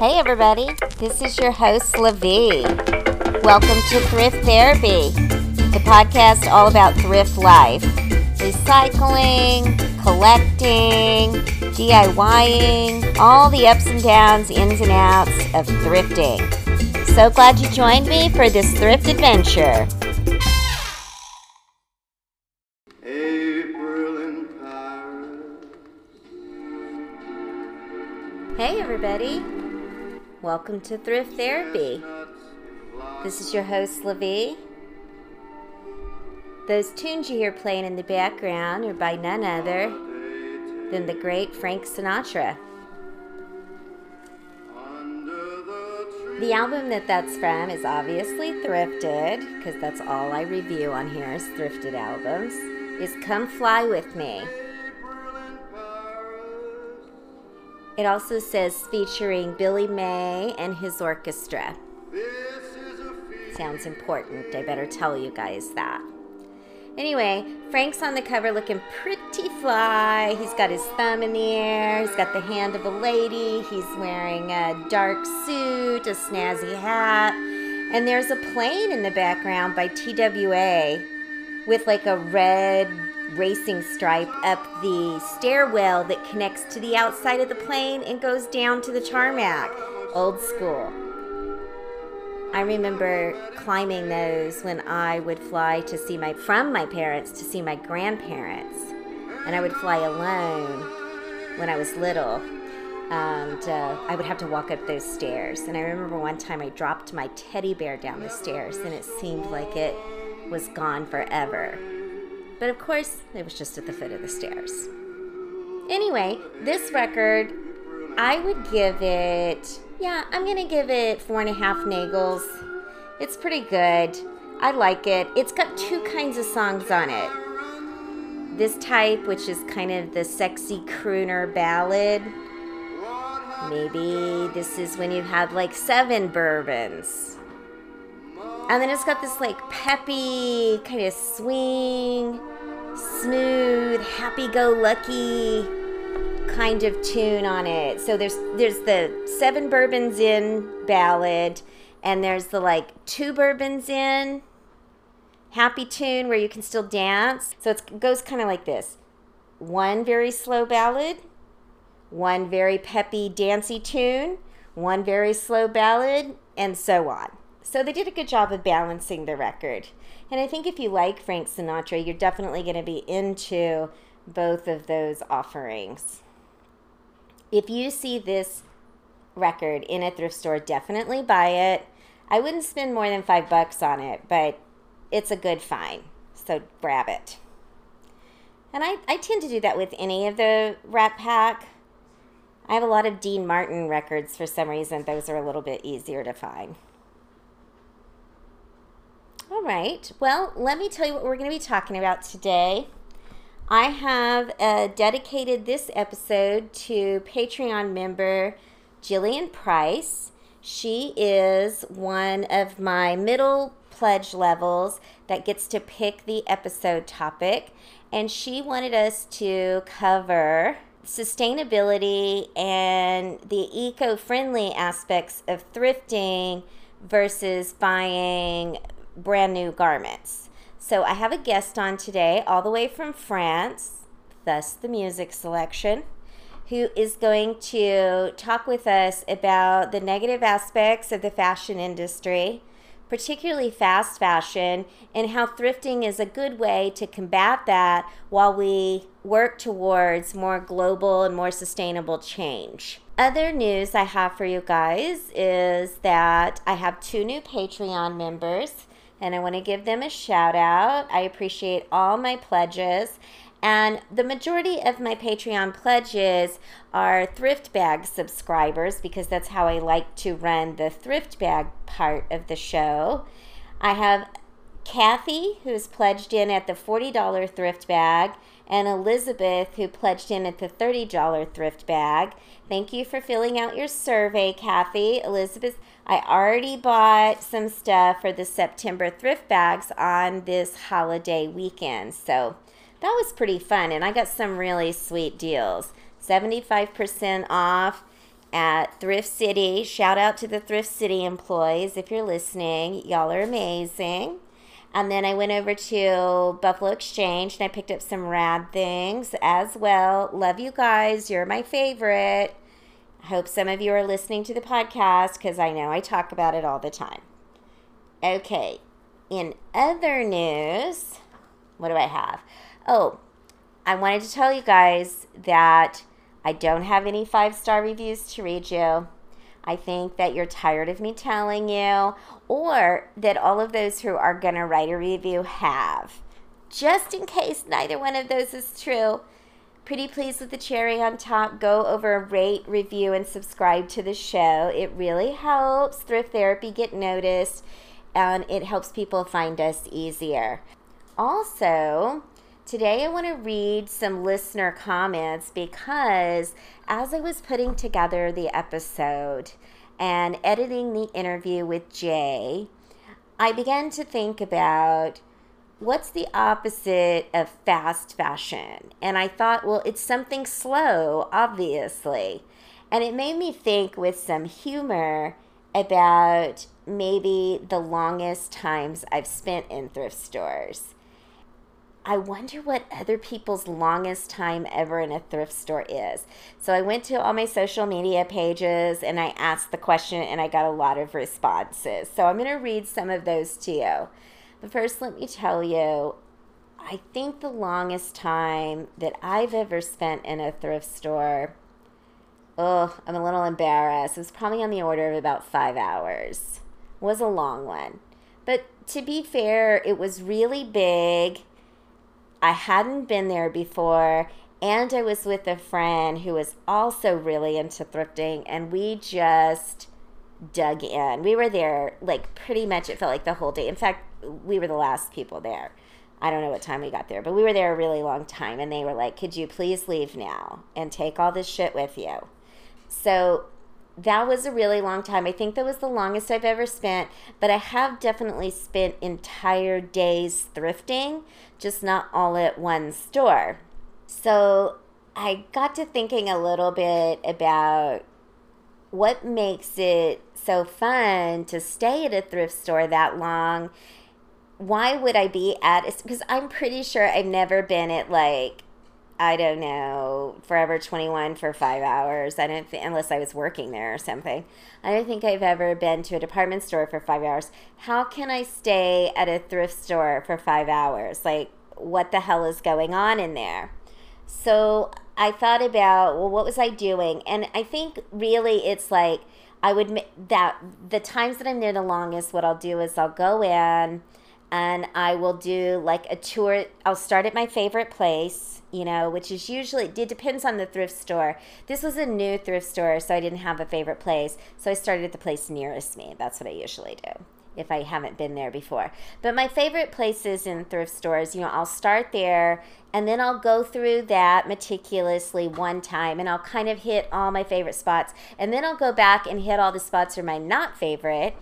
Hey, everybody. This is your host, LaVie. Welcome to Thrift Therapy, the podcast all about thrift life recycling, collecting, DIYing, all the ups and downs, ins and outs of thrifting. So glad you joined me for this thrift adventure. Hey, everybody. Welcome to Thrift Therapy. This is your host, LaVie. Those tunes you hear playing in the background are by none other than the great Frank Sinatra. The album that that's from is obviously thrifted, because that's all I review on here is thrifted albums, is Come Fly With Me. It also says featuring Billy May and his orchestra. Sounds important. I better tell you guys that. Anyway, Frank's on the cover looking pretty fly. He's got his thumb in the air. He's got the hand of a lady. He's wearing a dark suit, a snazzy hat. And there's a plane in the background by TWA with like a red racing stripe up the stairwell that connects to the outside of the plane and goes down to the tarmac. Old school. I remember climbing those when I would fly to see my from my parents to see my grandparents, and I would fly alone when I was little, and uh, I would have to walk up those stairs. And I remember one time I dropped my teddy bear down the stairs, and it seemed like it was gone forever. But of course, it was just at the foot of the stairs. Anyway, this record, I would give it, yeah, I'm going to give it four and a half nagels. It's pretty good. I like it. It's got two kinds of songs on it. This type, which is kind of the sexy crooner ballad. Maybe this is when you've had like seven bourbons. And then it's got this like peppy kind of swing, smooth, happy-go-lucky kind of tune on it. So there's there's the seven bourbons in ballad, and there's the like two bourbons in happy tune where you can still dance. So it goes kind of like this: one very slow ballad, one very peppy dancey tune, one very slow ballad, and so on. So they did a good job of balancing the record. And I think if you like Frank Sinatra, you're definitely going to be into both of those offerings. If you see this record in a thrift store, definitely buy it. I wouldn't spend more than five bucks on it, but it's a good find. So grab it. And I, I tend to do that with any of the Rat Pack. I have a lot of Dean Martin records for some reason. Those are a little bit easier to find. All right. Well, let me tell you what we're going to be talking about today. I have uh, dedicated this episode to Patreon member Jillian Price. She is one of my middle pledge levels that gets to pick the episode topic, and she wanted us to cover sustainability and the eco friendly aspects of thrifting versus buying brand new garments. So I have a guest on today, all the way from France, thus the music selection, who is going to talk with us about the negative aspects of the fashion industry, particularly fast fashion, and how thrifting is a good way to combat that while we work towards more global and more sustainable change. Other news I have for you guys is that I have two new Patreon members and I want to give them a shout out. I appreciate all my pledges. And the majority of my Patreon pledges are thrift bag subscribers because that's how I like to run the thrift bag part of the show. I have Kathy, who's pledged in at the $40 thrift bag, and Elizabeth, who pledged in at the $30 thrift bag. Thank you for filling out your survey, Kathy. Elizabeth, I already bought some stuff for the September thrift bags on this holiday weekend. So that was pretty fun, and I got some really sweet deals 75% off at Thrift City. Shout out to the Thrift City employees if you're listening. Y'all are amazing. And then I went over to Buffalo Exchange and I picked up some rad things as well. Love you guys. You're my favorite. I hope some of you are listening to the podcast because I know I talk about it all the time. Okay, in other news, what do I have? Oh, I wanted to tell you guys that I don't have any five star reviews to read you. I think that you're tired of me telling you, or that all of those who are going to write a review have. Just in case neither one of those is true, pretty pleased with the cherry on top. Go over, rate, review, and subscribe to the show. It really helps Thrift Therapy get noticed and it helps people find us easier. Also, Today, I want to read some listener comments because as I was putting together the episode and editing the interview with Jay, I began to think about what's the opposite of fast fashion? And I thought, well, it's something slow, obviously. And it made me think with some humor about maybe the longest times I've spent in thrift stores. I wonder what other people's longest time ever in a thrift store is. So I went to all my social media pages and I asked the question and I got a lot of responses. So I'm going to read some of those to you. But first, let me tell you, I think the longest time that I've ever spent in a thrift store, oh, I'm a little embarrassed. It was probably on the order of about five hours. It was a long one. But to be fair, it was really big I hadn't been there before, and I was with a friend who was also really into thrifting, and we just dug in. We were there like pretty much, it felt like the whole day. In fact, we were the last people there. I don't know what time we got there, but we were there a really long time, and they were like, Could you please leave now and take all this shit with you? So that was a really long time. I think that was the longest I've ever spent, but I have definitely spent entire days thrifting, just not all at one store. So I got to thinking a little bit about what makes it so fun to stay at a thrift store that long. Why would I be at? Because I'm pretty sure I've never been at like I don't know, Forever 21 for five hours. I don't think, unless I was working there or something. I don't think I've ever been to a department store for five hours. How can I stay at a thrift store for five hours? Like, what the hell is going on in there? So I thought about, well, what was I doing? And I think really it's like, I would, that the times that I'm there the longest, what I'll do is I'll go in and I will do like a tour. I'll start at my favorite place, you know, which is usually, it depends on the thrift store. This was a new thrift store, so I didn't have a favorite place. So I started at the place nearest me. That's what I usually do if I haven't been there before. But my favorite places in thrift stores, you know, I'll start there and then I'll go through that meticulously one time and I'll kind of hit all my favorite spots. And then I'll go back and hit all the spots are my not favorite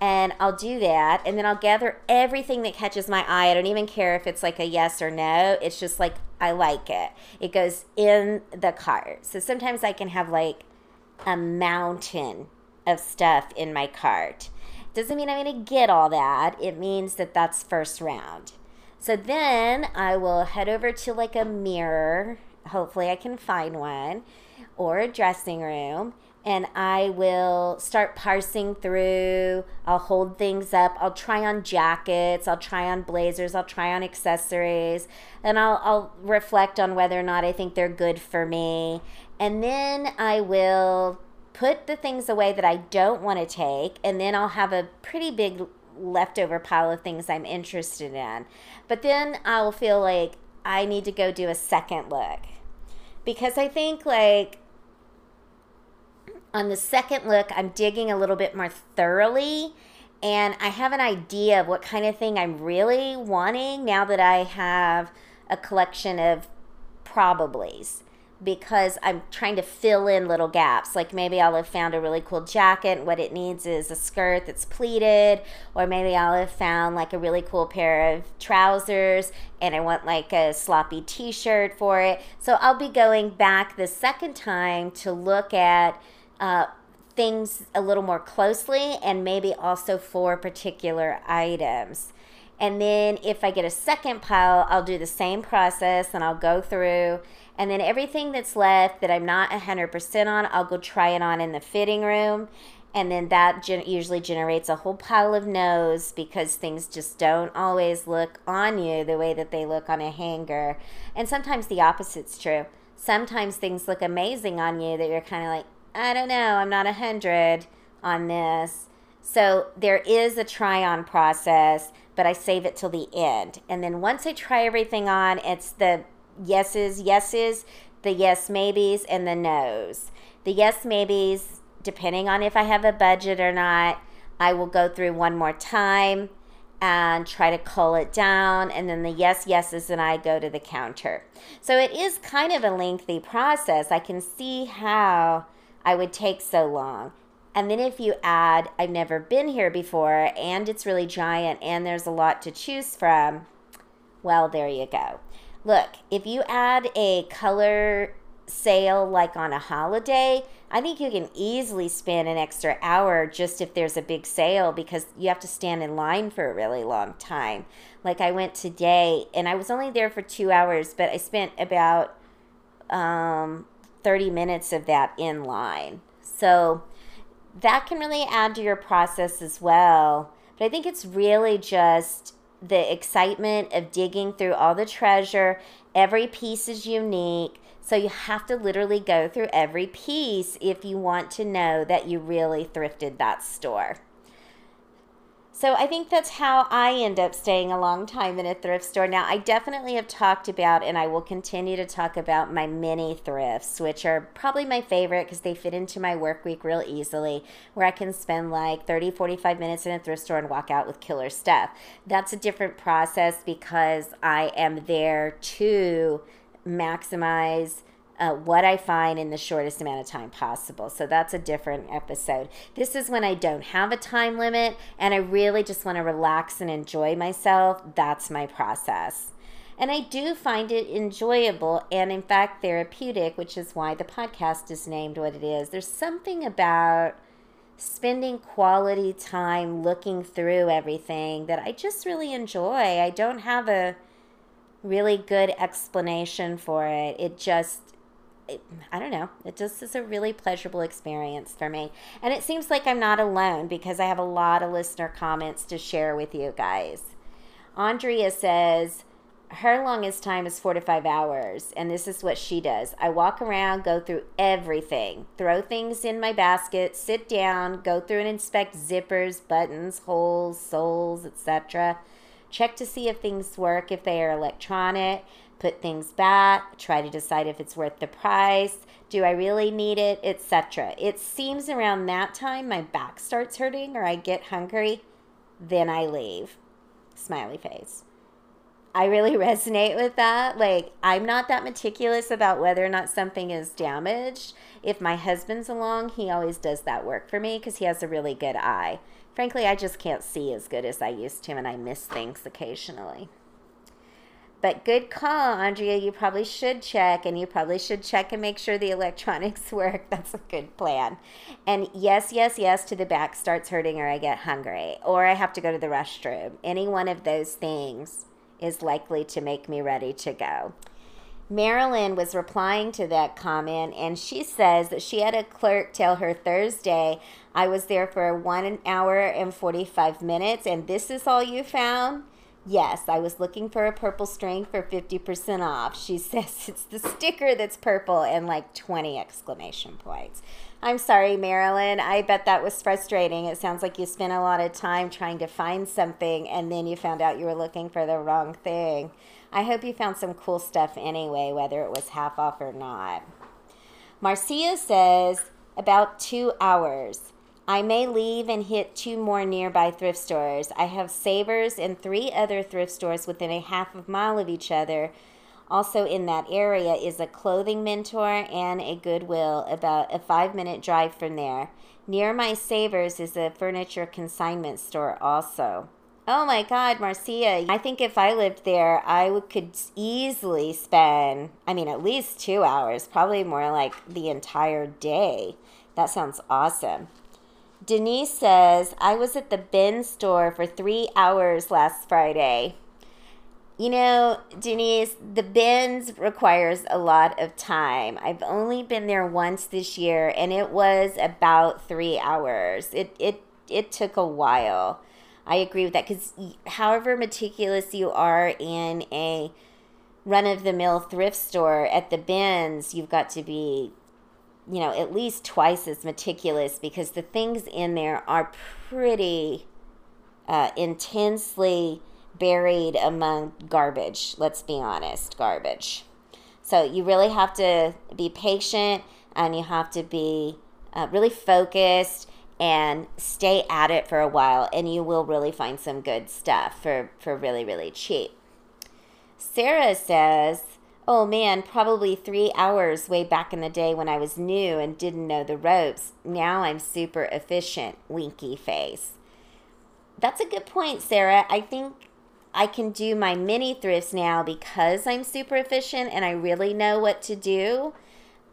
and I'll do that and then I'll gather everything that catches my eye. I don't even care if it's like a yes or no. It's just like I like it. It goes in the cart. So sometimes I can have like a mountain of stuff in my cart. Doesn't mean I'm going to get all that. It means that that's first round. So then I will head over to like a mirror. Hopefully I can find one or a dressing room and I will start parsing through. I'll hold things up. I'll try on jackets. I'll try on blazers. I'll try on accessories. And I'll, I'll reflect on whether or not I think they're good for me. And then I will put the things away that I don't want to take. And then I'll have a pretty big leftover pile of things I'm interested in. But then I'll feel like I need to go do a second look. Because I think, like, on the second look, I'm digging a little bit more thoroughly and I have an idea of what kind of thing I'm really wanting now that I have a collection of probablys because I'm trying to fill in little gaps. Like maybe I'll have found a really cool jacket and what it needs is a skirt that's pleated, or maybe I'll have found like a really cool pair of trousers and I want like a sloppy t shirt for it. So I'll be going back the second time to look at uh, things a little more closely and maybe also for particular items. And then if I get a second pile, I'll do the same process and I'll go through. And then everything that's left that I'm not 100% on, I'll go try it on in the fitting room. And then that gen- usually generates a whole pile of no's because things just don't always look on you the way that they look on a hanger. And sometimes the opposite's true. Sometimes things look amazing on you that you're kind of like, I don't know, I'm not a hundred on this. So there is a try on process, but I save it till the end. And then once I try everything on, it's the yeses, yeses, the yes maybes, and the nos. The yes maybes, depending on if I have a budget or not, I will go through one more time and try to cull it down. And then the yes, yeses, and I go to the counter. So it is kind of a lengthy process. I can see how I would take so long. And then if you add, I've never been here before, and it's really giant, and there's a lot to choose from, well, there you go. Look, if you add a color sale like on a holiday, I think you can easily spend an extra hour just if there's a big sale because you have to stand in line for a really long time. Like I went today and I was only there for two hours, but I spent about um, 30 minutes of that in line. So that can really add to your process as well. But I think it's really just the excitement of digging through all the treasure. Every piece is unique. So you have to literally go through every piece if you want to know that you really thrifted that store. So I think that's how I end up staying a long time in a thrift store. Now, I definitely have talked about, and I will continue to talk about my mini thrifts, which are probably my favorite because they fit into my work week real easily, where I can spend like 30, 45 minutes in a thrift store and walk out with killer stuff. That's a different process because I am there to maximize uh, what I find in the shortest amount of time possible. So that's a different episode. This is when I don't have a time limit and I really just want to relax and enjoy myself. That's my process. And I do find it enjoyable and, in fact, therapeutic, which is why the podcast is named what it is. There's something about spending quality time looking through everything that I just really enjoy. I don't have a really good explanation for it. It just I don't know. It just is a really pleasurable experience for me. And it seems like I'm not alone because I have a lot of listener comments to share with you guys. Andrea says, her longest time is four to five hours, and this is what she does. I walk around, go through everything, throw things in my basket, sit down, go through and inspect zippers, buttons, holes, soles, etc. Check to see if things work, if they are electronic put things back, try to decide if it's worth the price, do I really need it, etc. It seems around that time my back starts hurting or I get hungry, then I leave. Smiley face. I really resonate with that. Like, I'm not that meticulous about whether or not something is damaged. If my husband's along, he always does that work for me because he has a really good eye. Frankly, I just can't see as good as I used to, and I miss things occasionally. But good call, Andrea. You probably should check, and you probably should check and make sure the electronics work. That's a good plan. And yes, yes, yes to the back starts hurting, or I get hungry, or I have to go to the restroom. Any one of those things is likely to make me ready to go. Marilyn was replying to that comment, and she says that she had a clerk tell her Thursday, I was there for one hour and 45 minutes, and this is all you found? Yes, I was looking for a purple string for 50% off. She says it's the sticker that's purple and like 20 exclamation points. I'm sorry, Marilyn. I bet that was frustrating. It sounds like you spent a lot of time trying to find something and then you found out you were looking for the wrong thing. I hope you found some cool stuff anyway, whether it was half off or not. Marcia says about two hours. I may leave and hit two more nearby thrift stores. I have Savers and three other thrift stores within a half a mile of each other. Also, in that area is a clothing mentor and a Goodwill, about a five minute drive from there. Near my Savers is a furniture consignment store, also. Oh my God, Marcia, I think if I lived there, I could easily spend, I mean, at least two hours, probably more like the entire day That sounds awesome. Denise says, I was at the bin store for three hours last Friday. You know, Denise, the bins requires a lot of time. I've only been there once this year and it was about three hours. It it it took a while. I agree with that because however meticulous you are in a run of the mill thrift store at the bins, you've got to be, you know, at least twice as meticulous because the things in there are pretty uh, intensely buried among garbage. Let's be honest, garbage. So you really have to be patient and you have to be uh, really focused and stay at it for a while and you will really find some good stuff for, for really, really cheap. Sarah says, Oh man, probably three hours way back in the day when I was new and didn't know the ropes. Now I'm super efficient. Winky face. That's a good point, Sarah. I think I can do my mini thrifts now because I'm super efficient and I really know what to do.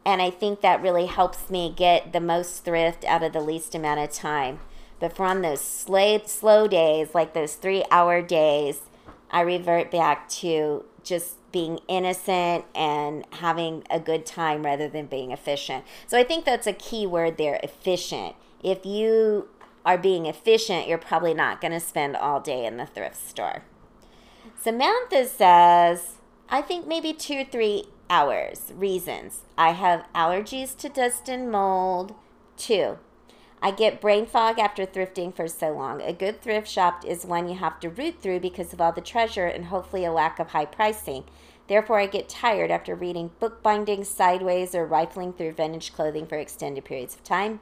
And I think that really helps me get the most thrift out of the least amount of time. But for on those slow, slow days, like those three hour days, I revert back to just being innocent and having a good time rather than being efficient. So I think that's a key word there efficient. If you are being efficient, you're probably not going to spend all day in the thrift store. Samantha says, I think maybe two or three hours. Reasons I have allergies to dust and mold. Two, I get brain fog after thrifting for so long. A good thrift shop is one you have to root through because of all the treasure and hopefully a lack of high pricing. Therefore, I get tired after reading bookbindings sideways or rifling through vintage clothing for extended periods of time.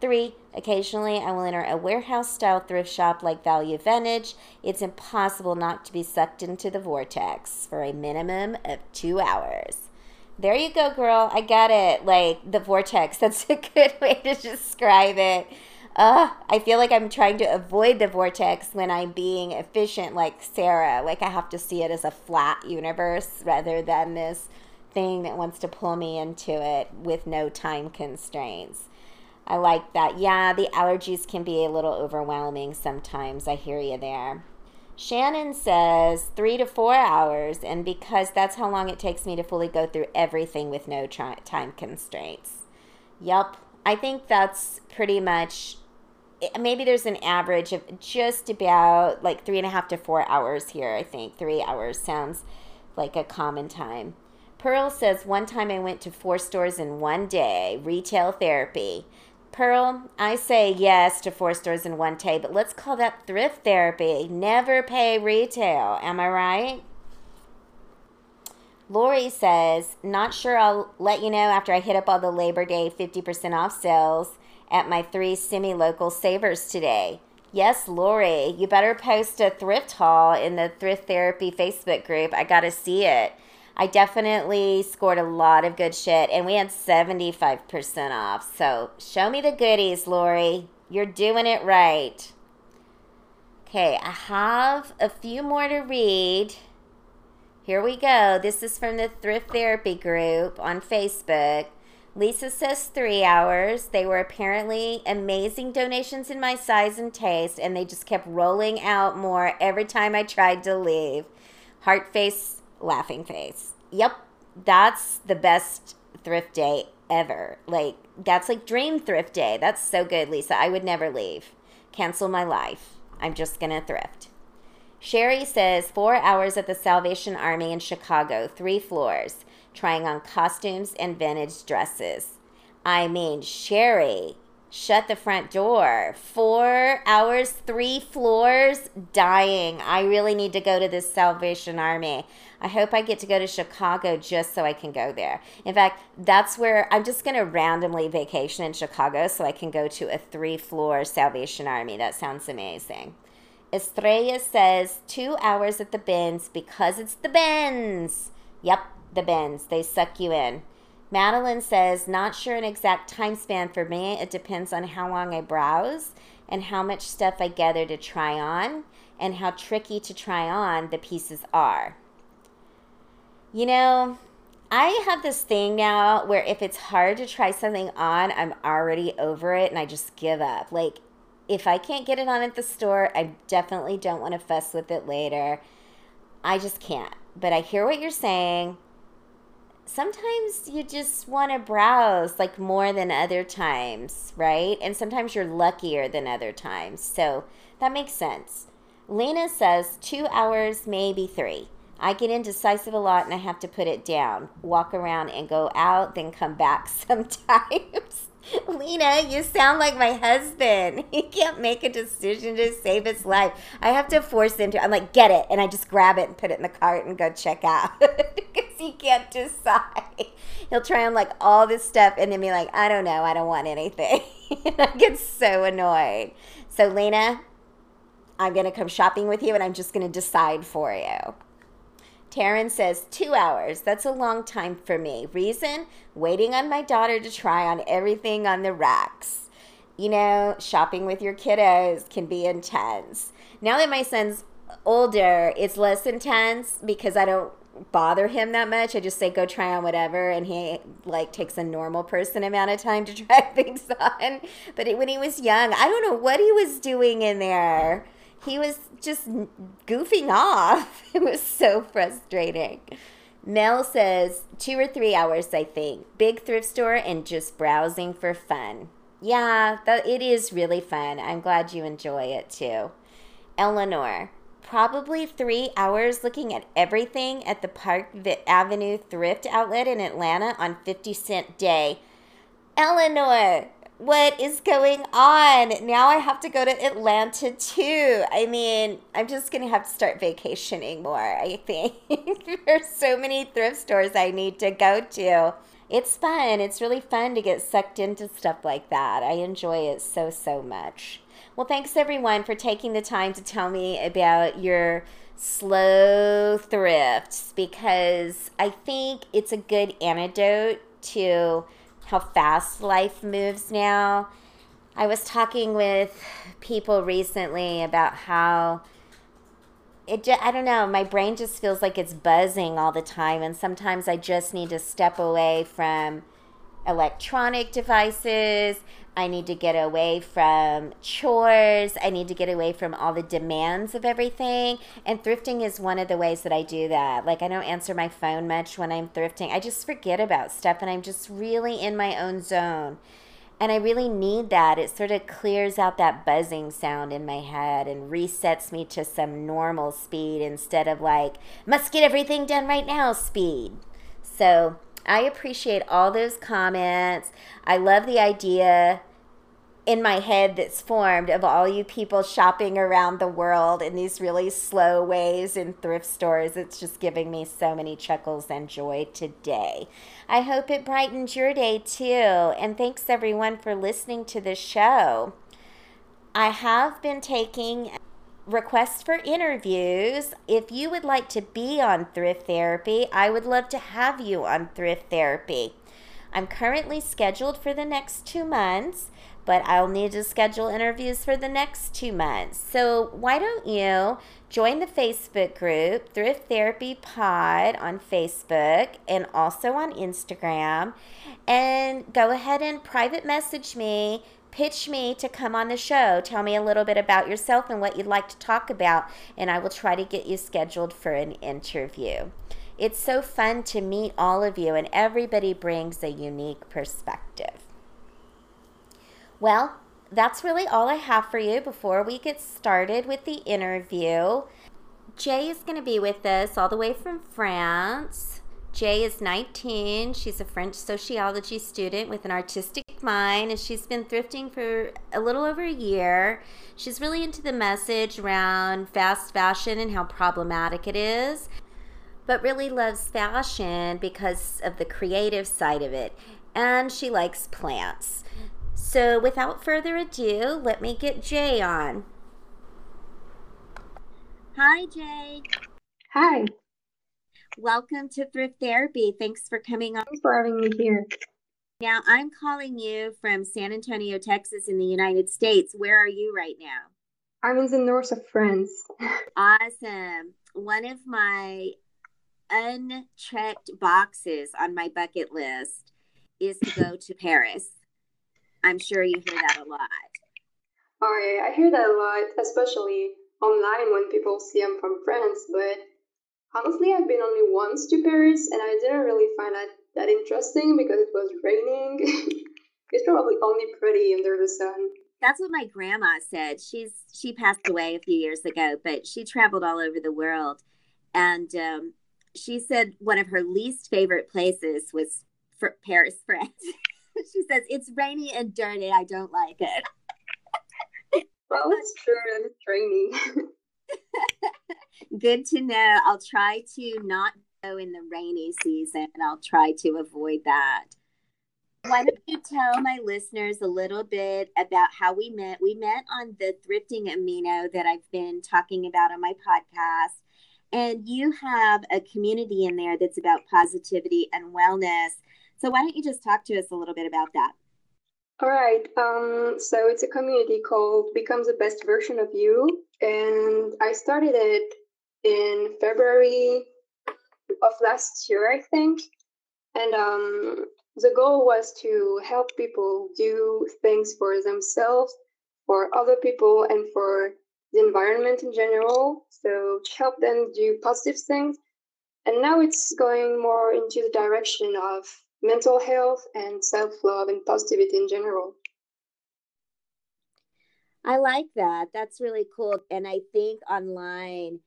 Three, occasionally I will enter a warehouse style thrift shop like Value Village. It's impossible not to be sucked into the vortex for a minimum of two hours. There you go, girl. I got it. Like the vortex. That's a good way to describe it. Uh, I feel like I'm trying to avoid the vortex when I'm being efficient, like Sarah. Like I have to see it as a flat universe rather than this thing that wants to pull me into it with no time constraints. I like that. Yeah, the allergies can be a little overwhelming sometimes. I hear you there. Shannon says three to four hours, and because that's how long it takes me to fully go through everything with no tri- time constraints. Yup, I think that's pretty much. Eh, maybe there's an average of just about like three and a half to four hours here. I think three hours sounds like a common time. Pearl says one time I went to four stores in one day, retail therapy. Pearl, I say yes to four stores in one day, but let's call that thrift therapy. Never pay retail. Am I right? Lori says, not sure I'll let you know after I hit up all the Labor Day 50% off sales at my three semi local savers today. Yes, Lori, you better post a thrift haul in the Thrift Therapy Facebook group. I got to see it. I definitely scored a lot of good shit, and we had 75% off. So show me the goodies, Lori. You're doing it right. Okay, I have a few more to read. Here we go. This is from the Thrift Therapy group on Facebook. Lisa says three hours. They were apparently amazing donations in my size and taste, and they just kept rolling out more every time I tried to leave. Heart face laughing face. Yep, that's the best thrift day ever. Like, that's like dream thrift day. That's so good, Lisa. I would never leave. Cancel my life. I'm just going to thrift. Sherry says four hours at the Salvation Army in Chicago, three floors, trying on costumes and vintage dresses. I mean, Sherry, shut the front door. Four hours, three floors, dying. I really need to go to this Salvation Army. I hope I get to go to Chicago just so I can go there. In fact, that's where I'm just going to randomly vacation in Chicago so I can go to a three floor Salvation Army. That sounds amazing. Estrella says two hours at the bins because it's the bins. Yep, the bins. They suck you in. Madeline says, not sure an exact time span for me. It depends on how long I browse and how much stuff I gather to try on and how tricky to try on the pieces are. You know, I have this thing now where if it's hard to try something on, I'm already over it and I just give up. Like, if I can't get it on at the store, I definitely don't want to fuss with it later. I just can't. But I hear what you're saying. Sometimes you just want to browse like more than other times, right? And sometimes you're luckier than other times. So that makes sense. Lena says two hours, maybe three. I get indecisive a lot and I have to put it down, walk around and go out, then come back sometimes. Lena, you sound like my husband. He can't make a decision to save his life. I have to force him to. I'm like, get it. And I just grab it and put it in the cart and go check out because he can't decide. He'll try on like all this stuff and then be like, I don't know. I don't want anything. and I get so annoyed. So, Lena, I'm going to come shopping with you and I'm just going to decide for you. Taryn says, two hours. That's a long time for me. Reason? Waiting on my daughter to try on everything on the racks. You know, shopping with your kiddos can be intense. Now that my son's older, it's less intense because I don't bother him that much. I just say go try on whatever, and he like takes a normal person amount of time to try things on. But when he was young, I don't know what he was doing in there he was just goofing off. It was so frustrating. Mel says two or three hours, I think. Big thrift store and just browsing for fun. Yeah, that, it is really fun. I'm glad you enjoy it too. Eleanor, probably three hours looking at everything at the Park Avenue thrift outlet in Atlanta on 50 cent day. Eleanor, what is going on? Now I have to go to Atlanta too. I mean, I'm just going to have to start vacationing more, I think. There's so many thrift stores I need to go to. It's fun. It's really fun to get sucked into stuff like that. I enjoy it so, so much. Well, thanks everyone for taking the time to tell me about your slow thrifts because I think it's a good antidote to how fast life moves now. I was talking with people recently about how it just, I don't know, my brain just feels like it's buzzing all the time and sometimes I just need to step away from electronic devices. I need to get away from chores. I need to get away from all the demands of everything. And thrifting is one of the ways that I do that. Like, I don't answer my phone much when I'm thrifting. I just forget about stuff and I'm just really in my own zone. And I really need that. It sort of clears out that buzzing sound in my head and resets me to some normal speed instead of like, must get everything done right now speed. So, I appreciate all those comments. I love the idea in my head that's formed of all you people shopping around the world in these really slow ways in thrift stores. It's just giving me so many chuckles and joy today. I hope it brightens your day too. And thanks everyone for listening to the show. I have been taking requests for interviews. If you would like to be on Thrift Therapy, I would love to have you on Thrift Therapy. I'm currently scheduled for the next two months, but I'll need to schedule interviews for the next two months. So why don't you join the Facebook group, Thrift Therapy Pod on Facebook and also on Instagram, and go ahead and private message me pitch me to come on the show. Tell me a little bit about yourself and what you'd like to talk about, and I will try to get you scheduled for an interview. It's so fun to meet all of you, and everybody brings a unique perspective. Well, that's really all I have for you before we get started with the interview. Jay is going to be with us all the way from France. Jay is 19. She's a French sociology student with an artistic mind, and she's been thrifting for a little over a year. She's really into the message around fast fashion and how problematic it is, but really loves fashion because of the creative side of it. And she likes plants. So, without further ado, let me get Jay on. Hi, Jay. Hi. Welcome to Thrift Therapy. Thanks for coming on. Thanks for having me here. Now, I'm calling you from San Antonio, Texas, in the United States. Where are you right now? I'm in the north of France. awesome. One of my unchecked boxes on my bucket list is to go to Paris. I'm sure you hear that a lot. Oh, yeah, I hear that a lot, especially online when people see I'm from France. But honestly, I've been only once to Paris and I didn't really find that that interesting because it was raining. it's probably only pretty under the sun. That's what my grandma said. She's she passed away a few years ago, but she traveled all over the world, and um, she said one of her least favorite places was for Paris, France. she says it's rainy and dirty. I don't like it. well, it's true. It's rainy. Good to know. I'll try to not go in the rainy season, and I'll try to avoid that. Why don't you tell my listeners a little bit about how we met? We met on the thrifting amino that I've been talking about on my podcast. And you have a community in there that's about positivity and wellness. So why don't you just talk to us a little bit about that? All right. Um, so it's a community called Become the Best Version of You. And I started it in February of last year, I think. And um, the goal was to help people do things for themselves, for other people, and for the environment in general. So to help them do positive things. And now it's going more into the direction of mental health and self love and positivity in general. I like that. That's really cool. And I think online,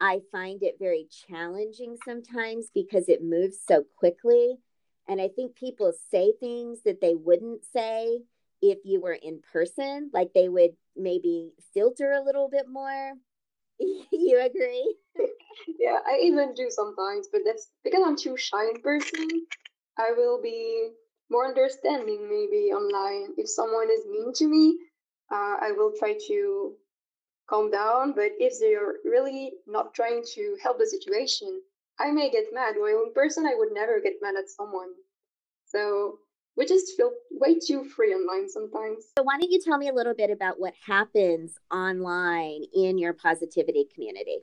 I find it very challenging sometimes because it moves so quickly. And I think people say things that they wouldn't say if you were in person, like they would maybe filter a little bit more. you agree? yeah, I even do sometimes, but that's because I'm too shy in person. I will be more understanding maybe online. If someone is mean to me, uh, I will try to calm down. But if they're really not trying to help the situation, I may get mad. While in person, I would never get mad at someone. So we just feel way too free online sometimes. So, why don't you tell me a little bit about what happens online in your positivity community?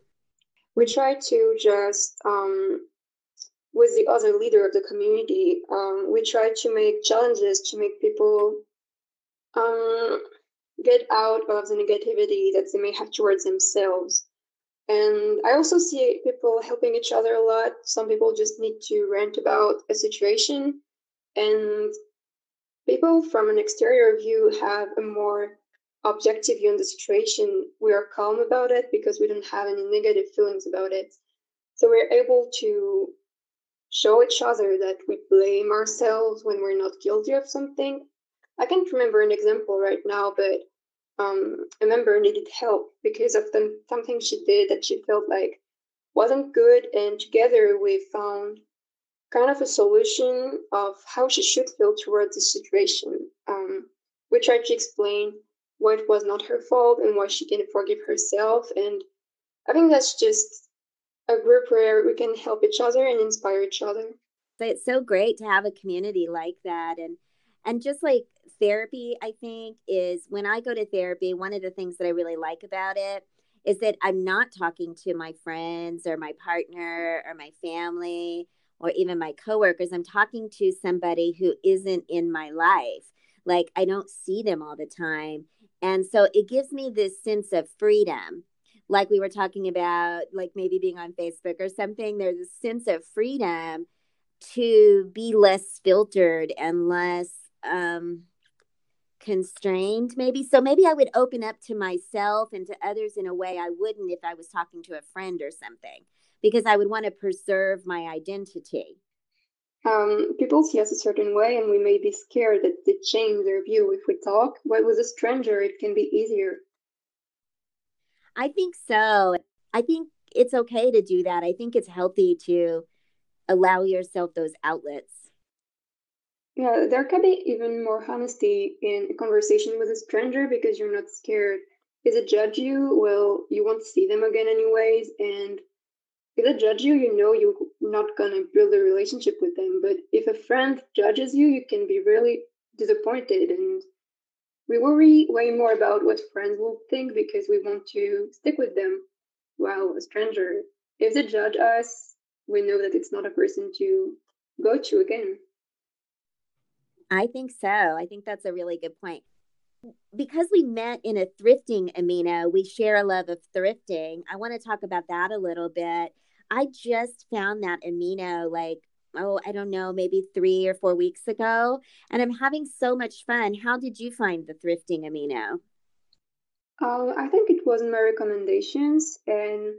We try to just, um, with the other leader of the community, um, we try to make challenges to make people um, get out of the negativity that they may have towards themselves. And I also see people helping each other a lot. Some people just need to rant about a situation, and people from an exterior view have a more objective view on the situation. We are calm about it because we don't have any negative feelings about it. So we're able to show each other that we blame ourselves when we're not guilty of something. I can't remember an example right now, but um, a member needed help because of the, something she did that she felt like wasn't good. And together we found kind of a solution of how she should feel towards the situation. Um, we tried to explain what was not her fault and why she didn't forgive herself. And I think that's just a group where we can help each other and inspire each other. It's so great to have a community like that. And and just like therapy, I think, is when I go to therapy, one of the things that I really like about it is that I'm not talking to my friends or my partner or my family or even my coworkers. I'm talking to somebody who isn't in my life. Like I don't see them all the time. And so it gives me this sense of freedom. Like we were talking about, like maybe being on Facebook or something, there's a sense of freedom to be less filtered and less um, constrained, maybe. So maybe I would open up to myself and to others in a way I wouldn't if I was talking to a friend or something, because I would want to preserve my identity. Um, people see us a certain way, and we may be scared that they change their view if we talk. But with a stranger, it can be easier. I think so. I think it's okay to do that. I think it's healthy to allow yourself those outlets. Yeah, there can be even more honesty in a conversation with a stranger because you're not scared. If they judge you, well, you won't see them again anyways. And if they judge you, you know you're not gonna build a relationship with them. But if a friend judges you, you can be really disappointed. And we worry way more about what friends will think because we want to stick with them. While a stranger, if they judge us, we know that it's not a person to go to again. I think so. I think that's a really good point. Because we met in a thrifting amino, we share a love of thrifting. I want to talk about that a little bit. I just found that amino like, oh, I don't know, maybe three or four weeks ago, and I'm having so much fun. How did you find the thrifting amino? Um, I think it was my recommendations, and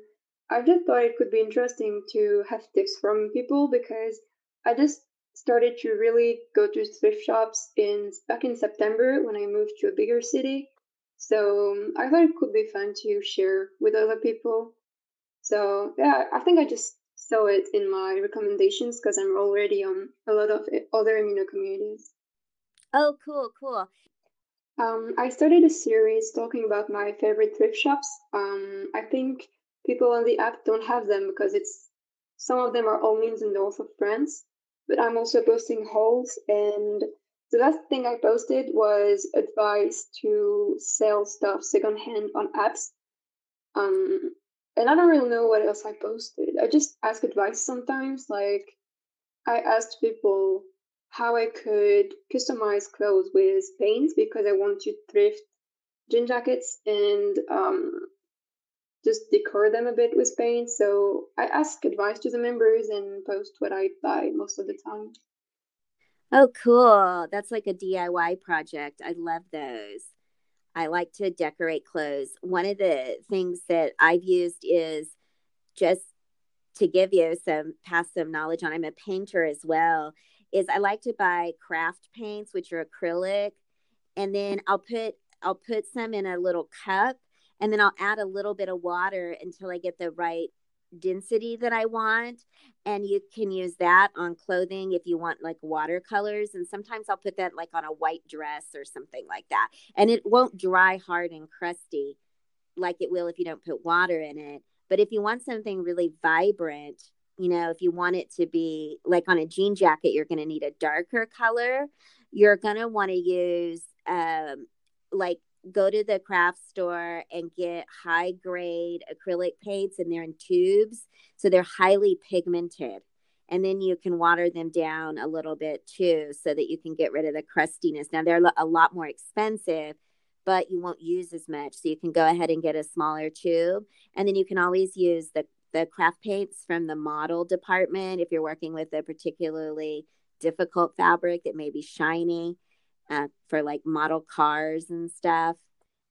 I just thought it could be interesting to have tips from people because I just started to really go to thrift shops in back in September when I moved to a bigger city. So um, I thought it could be fun to share with other people. So yeah, I think I just saw it in my recommendations because I'm already on a lot of other amino communities. Oh, cool, cool. Um, I started a series talking about my favorite thrift shops. Um, I think people on the app don't have them because it's some of them are only in the north of France but I'm also posting hauls. And the last thing I posted was advice to sell stuff secondhand on apps. Um, and I don't really know what else I posted. I just ask advice sometimes. Like, I asked people how I could customize clothes with paints because I want to thrift jean jackets and um, just decor them a bit with paint. So I ask advice to the members and post what I buy most of the time. Oh, cool. That's like a DIY project. I love those. I like to decorate clothes. One of the things that I've used is just to give you some pass some knowledge on. I'm a painter as well. Is I like to buy craft paints, which are acrylic, and then I'll put I'll put some in a little cup and then I'll add a little bit of water until I get the right density that I want. And you can use that on clothing if you want like watercolors. And sometimes I'll put that like on a white dress or something like that. And it won't dry hard and crusty like it will if you don't put water in it. But if you want something really vibrant, you know, if you want it to be like on a jean jacket, you're going to need a darker color. You're going to want to use um, like go to the craft store and get high grade acrylic paints and they're in tubes so they're highly pigmented. And then you can water them down a little bit too so that you can get rid of the crustiness. Now they're a lot more expensive but you won't use as much so you can go ahead and get a smaller tube. And then you can always use the the craft paints from the model department if you're working with a particularly difficult fabric that may be shiny uh, for like model cars and stuff.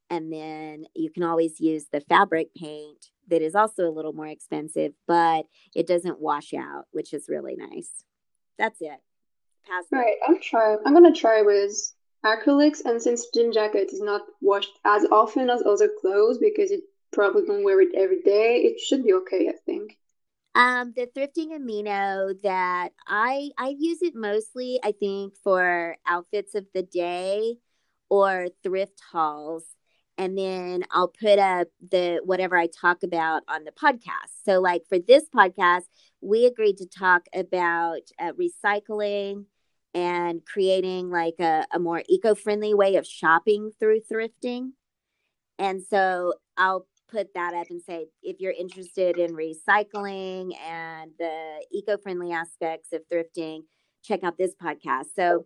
And then you can always use the fabric paint that is also a little more expensive, but it doesn't wash out, which is really nice. That's it. Pass right, I'm trying. I'm gonna try with acrylics, and since jean jacket is not washed as often as other clothes because you probably don't wear it every day, it should be okay, I think. Um, the thrifting amino that I I use it mostly, I think, for outfits of the day or thrift hauls, and then I'll put up the whatever I talk about on the podcast. So, like for this podcast, we agreed to talk about uh, recycling and creating like a, a more eco-friendly way of shopping through thrifting. And so I'll put that up and say if you're interested in recycling and the eco-friendly aspects of thrifting check out this podcast so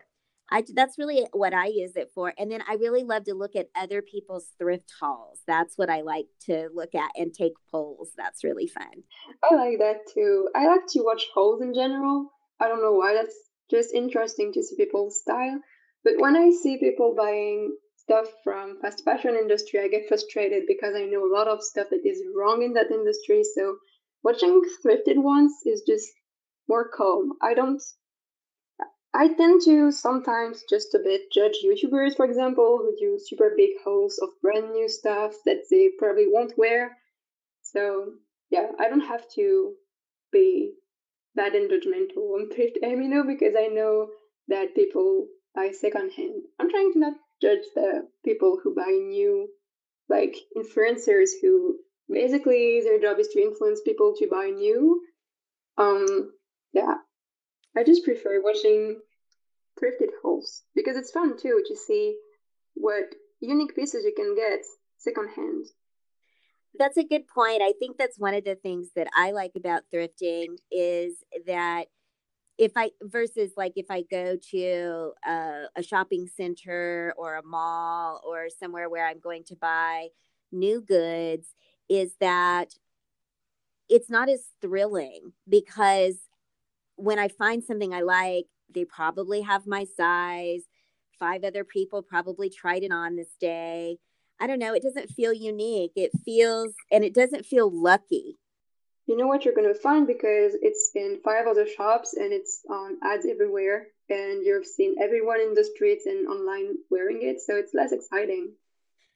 I that's really what I use it for. And then I really love to look at other people's thrift hauls. That's what I like to look at and take polls. That's really fun. I like that too. I like to watch hauls in general. I don't know why. That's just interesting to see people's style. But when I see people buying stuff from fast fashion industry, I get frustrated because I know a lot of stuff that is wrong in that industry. So watching thrifted ones is just more calm. I don't. I tend to sometimes just a bit judge YouTubers, for example, who do super big hauls of brand new stuff that they probably won't wear. So yeah, I don't have to be bad and judgmental on thrift amino because I know that people buy secondhand. I'm trying to not judge the people who buy new like influencers who basically their job is to influence people to buy new. Um yeah. I just prefer watching thrifted hauls because it's fun too to see what unique pieces you can get secondhand. That's a good point. I think that's one of the things that I like about thrifting is that if I versus like if I go to a, a, shopping center or a mall or somewhere where I'm going to buy new goods, is that it's not as thrilling because when I find something I like, they probably have my size. Five other people probably tried it on this day. I don't know. It doesn't feel unique. It feels, and it doesn't feel lucky you know what you're going to find because it's in five other shops and it's on ads everywhere and you've seen everyone in the streets and online wearing it so it's less exciting.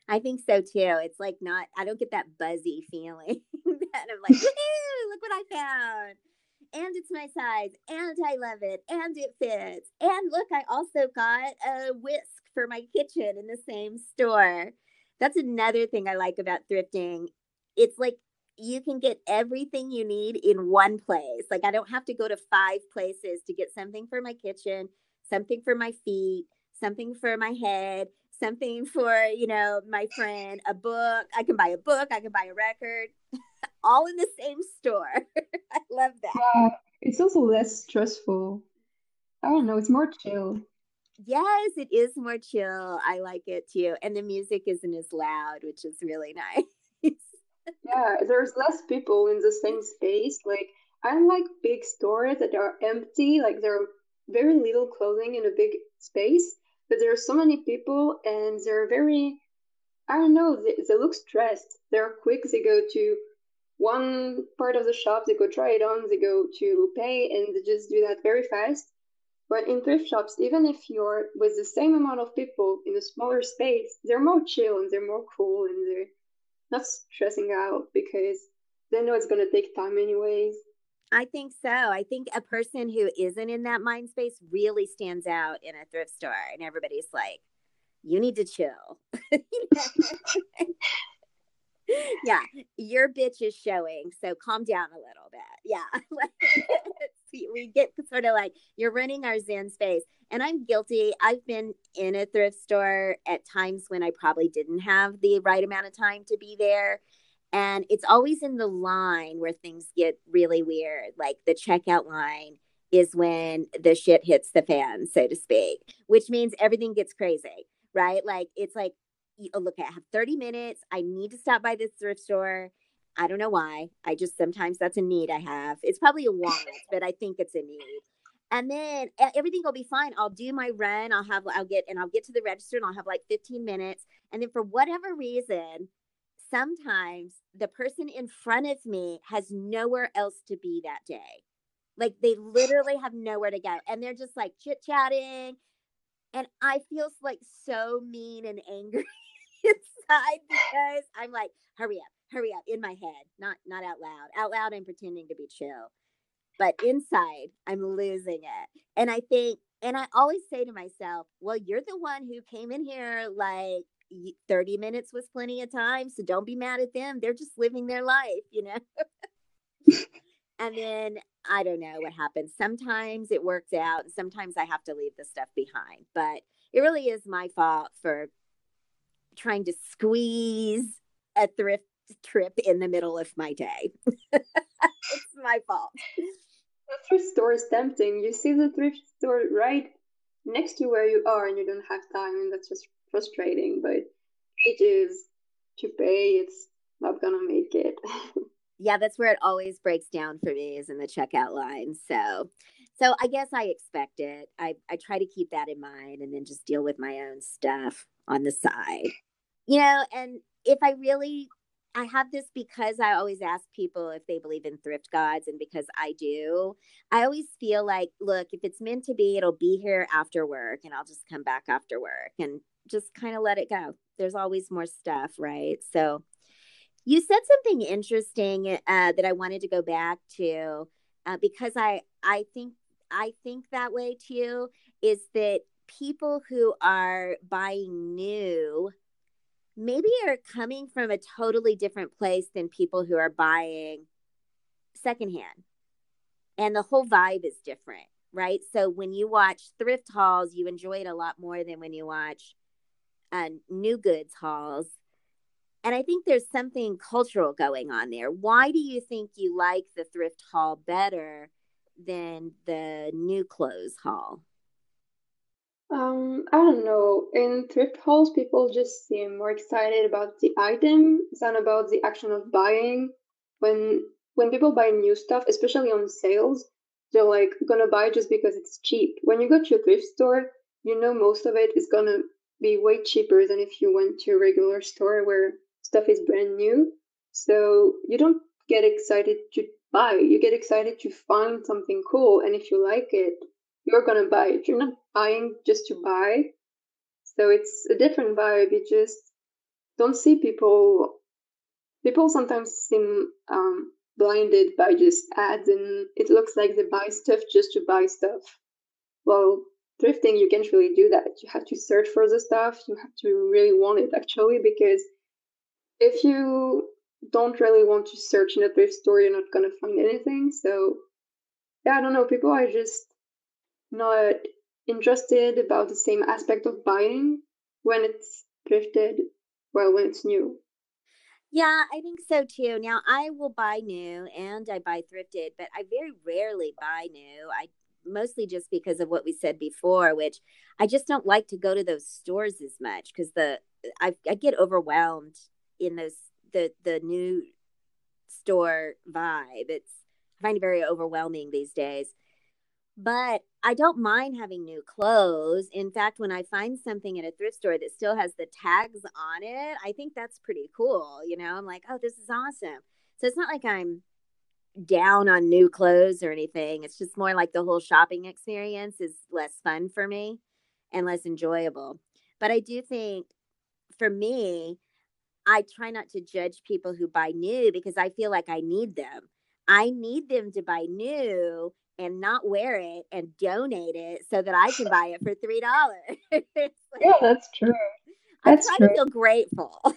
I think so too. It's like not i don't get that buzzy feeling that i'm like look what i found. And it's my size and i love it and it fits and look i also got a whisk for my kitchen in the same store. That's another thing i like about thrifting. It's like you can get everything you need in one place. Like I don't have to go to five places to get something for my kitchen, something for my feet, something for my head, something for, you know, my friend, a book. I can buy a book, I can buy a record, all in the same store. I love that. Yeah, it's also less stressful. I don't know, it's more chill. Yes, it is more chill. I like it too. And the music isn't as loud, which is really nice yeah, there's less people in the same space. Like I like big stores that are empty, like there are very little clothing in a big space, but there are so many people and they're very I don't know, they, they look stressed. They're quick, they go to one part of the shop, they go try it on, they go to pay, and they just do that very fast. But in thrift shops, even if you're with the same amount of people in a smaller space, they're more chill and they're more cool and they're not stressing out because they know it's going to take time anyways. I think so. I think a person who isn't in that mind space really stands out in a thrift store, and everybody's like, you need to chill. yeah, your bitch is showing, so calm down a little bit. Yeah. we get sort of like you're running our Zen space. And I'm guilty. I've been in a thrift store at times when I probably didn't have the right amount of time to be there. And it's always in the line where things get really weird. Like the checkout line is when the shit hits the fan, so to speak, which means everything gets crazy, right? Like it's like, oh, look, I have 30 minutes. I need to stop by this thrift store. I don't know why. I just sometimes that's a need I have. It's probably a want, but I think it's a need. And then everything will be fine. I'll do my run. I'll have i'll get and i'll get to the register and i'll have like 15 minutes. And then for whatever reason sometimes the person in front of me has nowhere else to be that day. Like they literally have nowhere to go and they're just like chit chatting. And i feel like so mean and angry inside because i'm like hurry up hurry up in my head not not out loud out loud i'm pretending to be chill but inside I'm losing it. And I think, and I always say to myself, well, you're the one who came in here like 30 minutes was plenty of time. So don't be mad at them. They're just living their life, you know? and then I don't know what happens. Sometimes it works out. Sometimes I have to leave the stuff behind. But it really is my fault for trying to squeeze a thrift trip in the middle of my day. it's my fault. The thrift store is tempting. You see the thrift store right next to where you are, and you don't have time, and that's just frustrating. But ages to pay, it's not gonna make it. yeah, that's where it always breaks down for me is in the checkout line. So, so I guess I expect it. I I try to keep that in mind, and then just deal with my own stuff on the side. You know, and if I really I have this because I always ask people if they believe in thrift gods, and because I do, I always feel like, look, if it's meant to be, it'll be here after work, and I'll just come back after work and just kind of let it go. There's always more stuff, right? So, you said something interesting uh, that I wanted to go back to uh, because I I think I think that way too. Is that people who are buying new maybe are coming from a totally different place than people who are buying secondhand. And the whole vibe is different, right? So when you watch thrift hauls, you enjoy it a lot more than when you watch uh, new goods hauls. and I think there's something cultural going on there. Why do you think you like the thrift haul better than the new clothes haul? Um, I don't know. In thrift hauls, people just seem more excited about the item than about the action of buying. When when people buy new stuff, especially on sales, they're like gonna buy just because it's cheap. When you go to a thrift store, you know most of it is gonna be way cheaper than if you went to a regular store where stuff is brand new. So you don't get excited to buy. You get excited to find something cool, and if you like it, you're gonna buy it. You're not buying just to buy. So it's a different vibe. You just don't see people. People sometimes seem um, blinded by just ads, and it looks like they buy stuff just to buy stuff. Well, thrifting, you can't really do that. You have to search for the stuff. You have to really want it actually, because if you don't really want to search in a thrift store, you're not gonna find anything. So yeah, I don't know. People are just not interested about the same aspect of buying when it's thrifted, well, when it's new. Yeah, I think so too. Now, I will buy new and I buy thrifted, but I very rarely buy new. I mostly just because of what we said before, which I just don't like to go to those stores as much because the I, I get overwhelmed in those the the new store vibe. It's I find it very overwhelming these days but I don't mind having new clothes. In fact, when I find something at a thrift store that still has the tags on it, I think that's pretty cool. You know, I'm like, oh, this is awesome. So it's not like I'm down on new clothes or anything. It's just more like the whole shopping experience is less fun for me and less enjoyable. But I do think for me, I try not to judge people who buy new because I feel like I need them. I need them to buy new and not wear it and donate it so that I can buy it for three dollars. like, yeah, that's true. That's I try true. to feel grateful.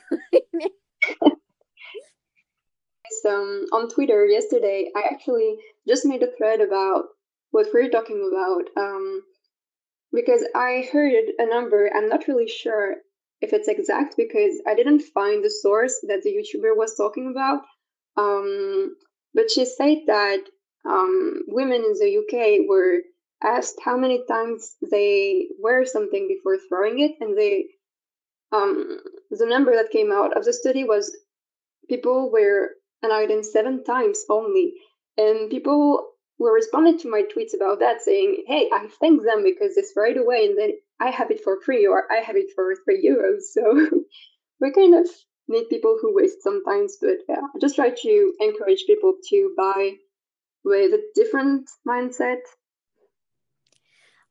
um, on Twitter yesterday, I actually just made a thread about what we're talking about. Um, because I heard a number, I'm not really sure if it's exact because I didn't find the source that the YouTuber was talking about. Um, but she said that um, women in the UK were asked how many times they wear something before throwing it, and they um, the number that came out of the study was people wear an item seven times only, and people were responding to my tweets about that, saying, "Hey, I thank them because it's right away, and then I have it for free, or I have it for three euros." So we kind of need people who waste sometimes, but yeah, I just try to encourage people to buy with a different mindset.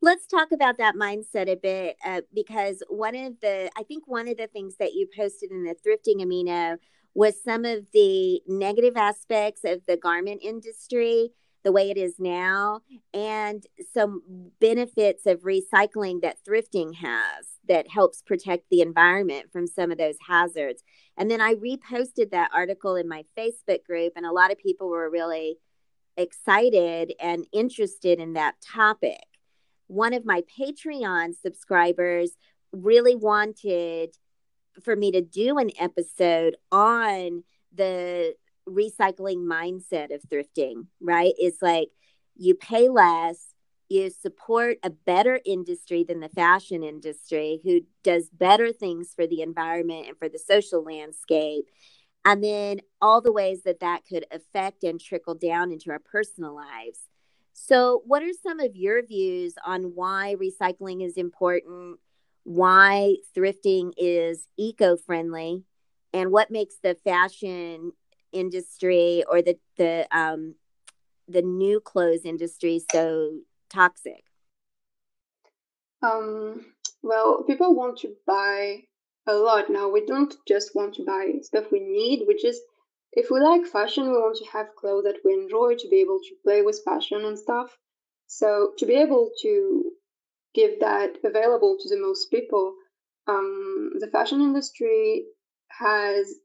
Let's talk about that mindset a bit uh, because one of the, I think one of the things that you posted in the thrifting amino was some of the negative aspects of the garment industry the way it is now and some benefits of recycling that thrifting has that helps protect the environment from some of those hazards. And then I reposted that article in my Facebook group, and a lot of people were really excited and interested in that topic. One of my Patreon subscribers really wanted for me to do an episode on the recycling mindset of thrifting, right? It's like you pay less, you support a better industry than the fashion industry who does better things for the environment and for the social landscape and then all the ways that that could affect and trickle down into our personal lives. So, what are some of your views on why recycling is important, why thrifting is eco friendly, and what makes the fashion industry or the the um, the new clothes industry so toxic? Um, well, people want to buy a lot now. We don't just want to buy stuff we need. We just, if we like fashion, we want to have clothes that we enjoy to be able to play with fashion and stuff. So to be able to give that available to the most people, um, the fashion industry has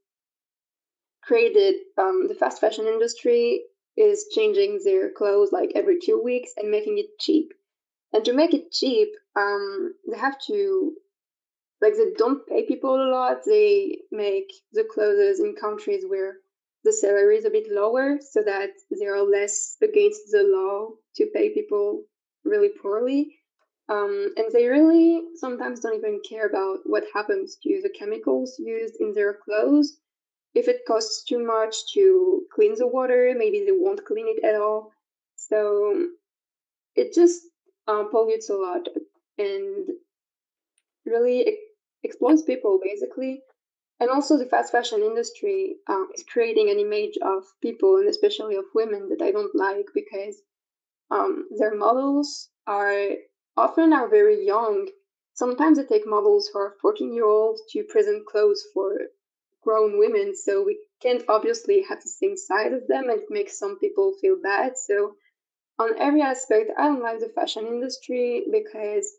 created um, the fast fashion industry is changing their clothes like every two weeks and making it cheap. And to make it cheap, um, they have to like they don't pay people a lot. They make the clothes in countries where the salary is a bit lower so that they are less against the law to pay people really poorly. Um, and they really sometimes don't even care about what happens to the chemicals used in their clothes. If it costs too much to clean the water, maybe they won't clean it at all. So it just uh, pollutes a lot and really exploits people basically. And also, the fast fashion industry um, is creating an image of people, and especially of women, that I don't like because um, their models are often are very young. Sometimes they take models who are 14 year olds to present clothes for grown women, so we can't obviously have the same size as them, and it makes some people feel bad. So, on every aspect, I don't like the fashion industry because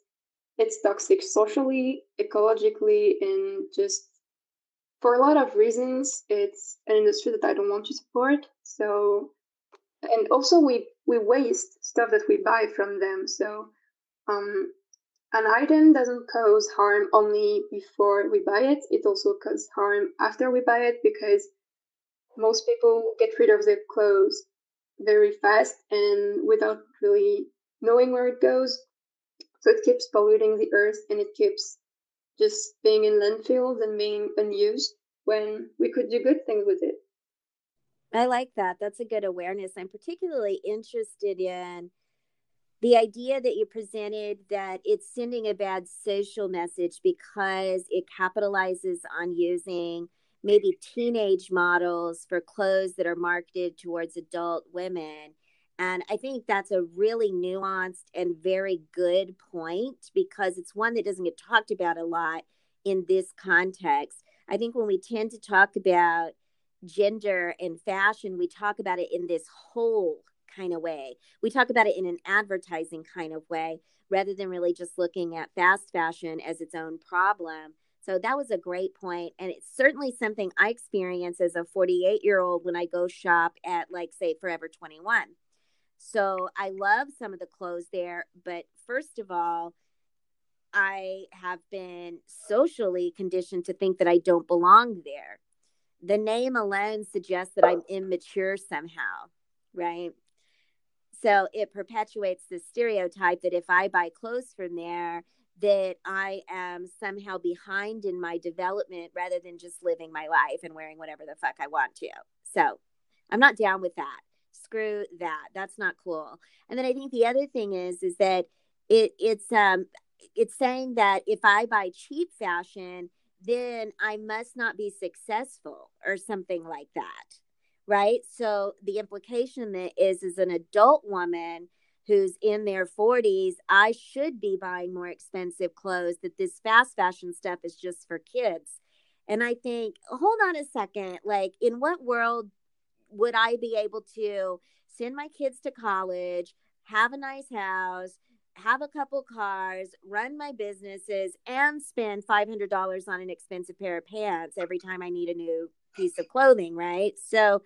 it's toxic socially, ecologically, and just for a lot of reasons. It's an industry that I don't want to support. So, and also we we waste stuff that we buy from them. So, um, an item doesn't cause harm only before we buy it; it also causes harm after we buy it because most people get rid of their clothes very fast and without really knowing where it goes. So it keeps polluting the earth and it keeps just being in landfills and being unused when we could do good things with it. I like that. That's a good awareness. I'm particularly interested in the idea that you presented that it's sending a bad social message because it capitalizes on using maybe teenage models for clothes that are marketed towards adult women and I think that's a really nuanced and very good point because it's one that doesn't get talked about a lot in this context. I think when we tend to talk about gender and fashion, we talk about it in this whole kind of way. We talk about it in an advertising kind of way rather than really just looking at fast fashion as its own problem. So that was a great point. And it's certainly something I experience as a 48 year old when I go shop at, like, say, Forever 21 so I love some of the clothes there. But first of all, I have been socially conditioned to think that I don't belong there. The name alone suggests that I'm immature somehow, right? So it perpetuates the stereotype that if I buy clothes from there, that I am somehow behind in my development rather than just living my life and wearing whatever the fuck I want to. So I'm not down with that screw that. That's not cool. And then i think the other thing is is that it it's um it's saying that if i buy cheap fashion then i must not be successful or something like that right? So the implication that is as an adult woman who's in their 40s i should be buying more expensive clothes that this fast fashion stuff is just for kids. And i think hold on a second like in what world would I be able to send my kids to college, have a nice house, have a couple cars, run my businesses, and spend $500 on an expensive pair of pants every time I need a new piece of clothing, right? So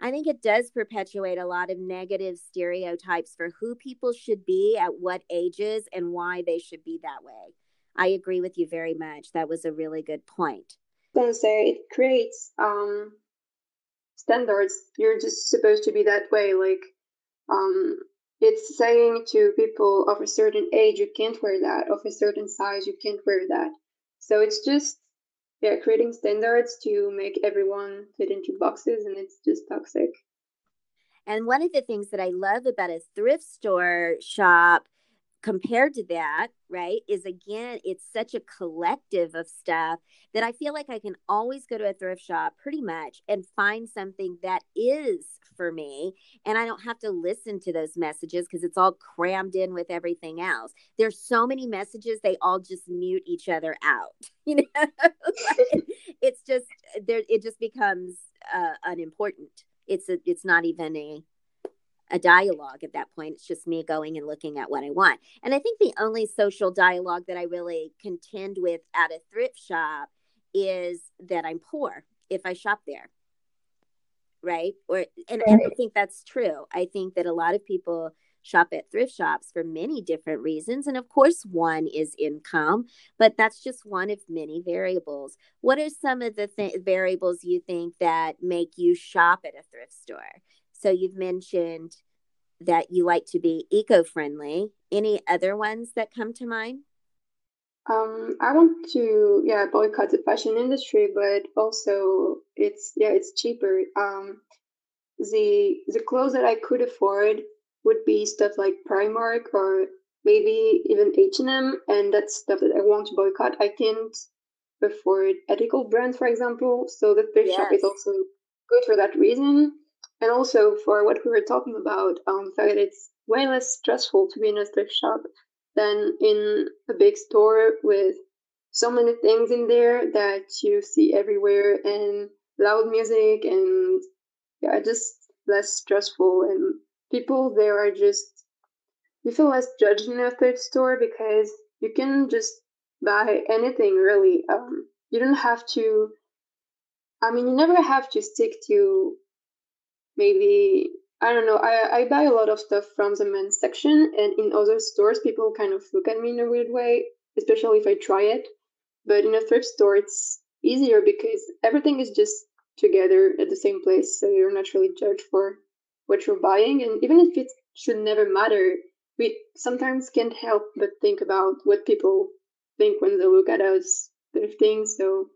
I think it does perpetuate a lot of negative stereotypes for who people should be at what ages and why they should be that way. I agree with you very much. That was a really good point. Say it creates um, standards. You're just supposed to be that way. Like, um, it's saying to people of a certain age, you can't wear that. Of a certain size, you can't wear that. So it's just, yeah, creating standards to make everyone fit into boxes, and it's just toxic. And one of the things that I love about a thrift store shop compared to that, right, is again, it's such a collective of stuff that I feel like I can always go to a thrift shop pretty much and find something that is for me. And I don't have to listen to those messages because it's all crammed in with everything else. There's so many messages, they all just mute each other out. You know, it's just there, it just becomes uh, unimportant. It's a, it's not even a a dialogue at that point. It's just me going and looking at what I want. And I think the only social dialogue that I really contend with at a thrift shop is that I'm poor if I shop there. Right. Or, and, and I think that's true. I think that a lot of people shop at thrift shops for many different reasons. And of course, one is income, but that's just one of many variables. What are some of the th- variables you think that make you shop at a thrift store? So you've mentioned that you like to be eco friendly. Any other ones that come to mind? Um, I want to yeah boycott the fashion industry, but also it's yeah it's cheaper. Um, the the clothes that I could afford would be stuff like Primark or maybe even H and M, and that's stuff that I want to boycott. I can't afford ethical brands, for example, so the thrift yes. shop is also good for that reason, and also for what we were talking about, um, fact that it's way less stressful to be in a thrift shop than in a big store with so many things in there that you see everywhere and loud music and yeah, just less stressful and people there are just you feel less judged in a thrift store because you can just buy anything really. Um, you don't have to. I mean, you never have to stick to maybe I don't know. I, I buy a lot of stuff from the men's section, and in other stores, people kind of look at me in a weird way, especially if I try it. But in a thrift store, it's easier because everything is just together at the same place, so you're not really judged for what you're buying. And even if it should never matter, we sometimes can't help but think about what people think when they look at us thrifting. So,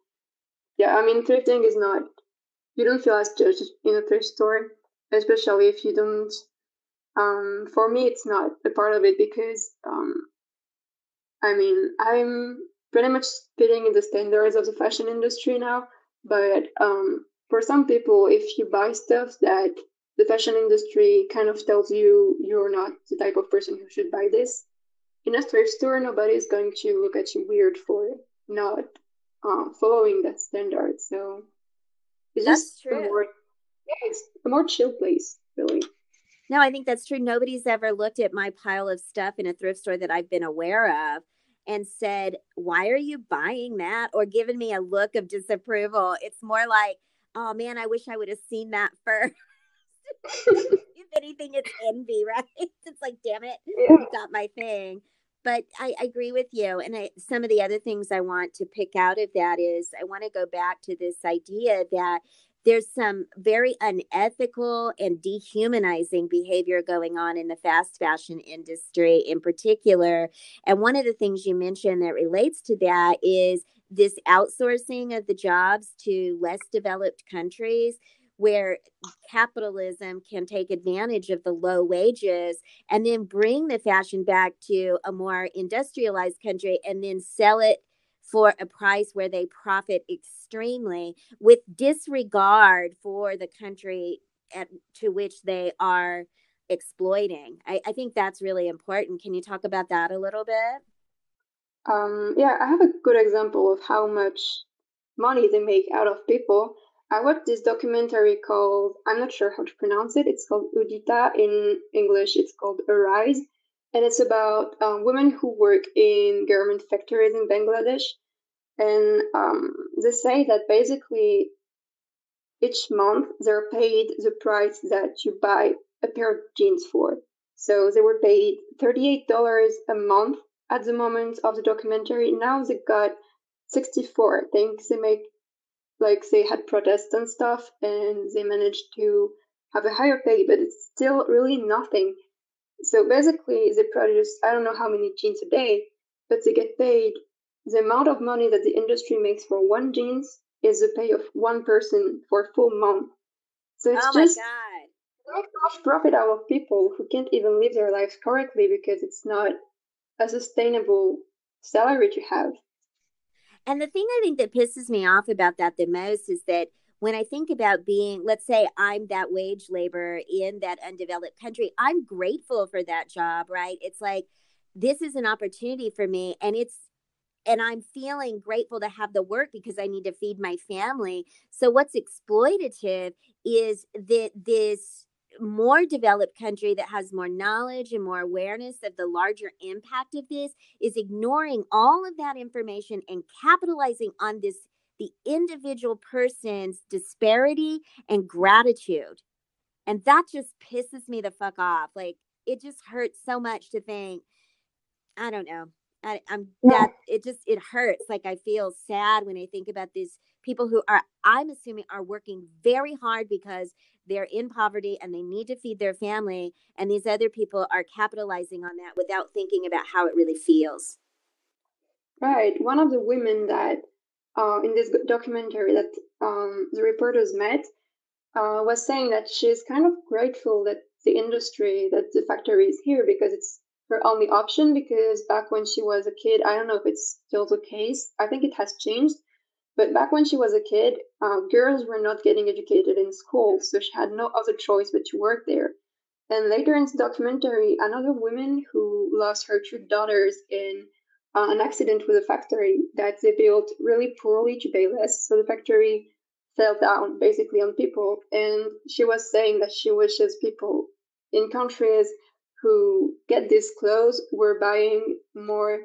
yeah, I mean, thrifting is not, you don't feel as judged in a thrift store especially if you don't. Um, for me, it's not a part of it because, um, I mean, I'm pretty much fitting in the standards of the fashion industry now. But um, for some people, if you buy stuff that the fashion industry kind of tells you you're not the type of person who should buy this, in a thrift store, nobody is going to look at you weird for not uh, following that standard. So it's That's just true. more yeah, it's a more chill place, really. No, I think that's true. Nobody's ever looked at my pile of stuff in a thrift store that I've been aware of and said, Why are you buying that? or given me a look of disapproval. It's more like, Oh man, I wish I would have seen that first. if anything, it's envy, right? It's like, damn it, yeah. got my thing. But I, I agree with you. And I, some of the other things I want to pick out of that is I want to go back to this idea that there's some very unethical and dehumanizing behavior going on in the fast fashion industry in particular. And one of the things you mentioned that relates to that is this outsourcing of the jobs to less developed countries where capitalism can take advantage of the low wages and then bring the fashion back to a more industrialized country and then sell it for a price where they profit extremely with disregard for the country at, to which they are exploiting. I, I think that's really important. Can you talk about that a little bit? Um, yeah, I have a good example of how much money they make out of people. I watched this documentary called, I'm not sure how to pronounce it, it's called Udita. In English, it's called Arise. And it's about um, women who work in garment factories in Bangladesh and um, they say that basically each month they're paid the price that you buy a pair of jeans for. So they were paid $38 a month at the moment of the documentary. Now they got 64. I think they make like they had protests and stuff and they managed to have a higher pay, but it's still really nothing. So basically they produce I don't know how many jeans a day, but they get paid the amount of money that the industry makes for one jeans is the pay of one person for a full month. So it's oh just God. profit out of people who can't even live their lives correctly because it's not a sustainable salary to have. And the thing I think that pisses me off about that the most is that when I think about being, let's say I'm that wage labor in that undeveloped country, I'm grateful for that job, right? It's like, this is an opportunity for me and it's and I'm feeling grateful to have the work because I need to feed my family. So what's exploitative is that this more developed country that has more knowledge and more awareness of the larger impact of this is ignoring all of that information and capitalizing on this the individual person's disparity and gratitude. And that just pisses me the fuck off. Like it just hurts so much to think i don't know I, am that it just it hurts like i feel sad when i think about these people who are i'm assuming are working very hard because they're in poverty and they need to feed their family and these other people are capitalizing on that without thinking about how it really feels right one of the women that uh, in this documentary that um, the reporters met uh, was saying that she's kind of grateful that the industry, that the factory is here because it's her only option. Because back when she was a kid, I don't know if it's still the case. I think it has changed. But back when she was a kid, uh, girls were not getting educated in school, so she had no other choice but to work there. And later in the documentary, another woman who lost her two daughters in uh, an accident with a factory that they built really poorly to pay less. So the factory fell down basically on people. And she was saying that she wishes people in countries who get this close were buying more.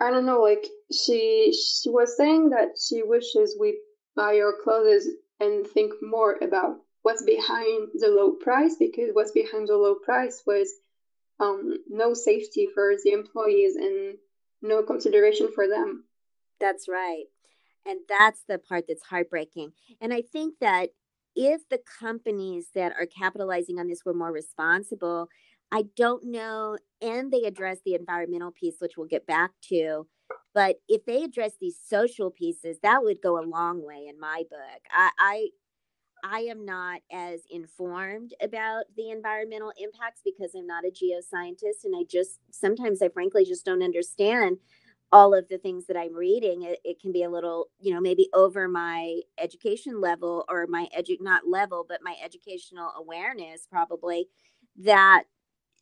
I don't know, like she she was saying that she wishes we buy our clothes and think more about what's behind the low price because what's behind the low price was um, no safety for the employees and no consideration for them. That's right. And that's the part that's heartbreaking. And I think that if the companies that are capitalizing on this were more responsible, I don't know, and they address the environmental piece, which we'll get back to. But if they address these social pieces, that would go a long way in my book. I, I I am not as informed about the environmental impacts because I'm not a geoscientist and I just sometimes I frankly just don't understand all of the things that I'm reading. It, it can be a little, you know, maybe over my education level or my edu not level, but my educational awareness probably that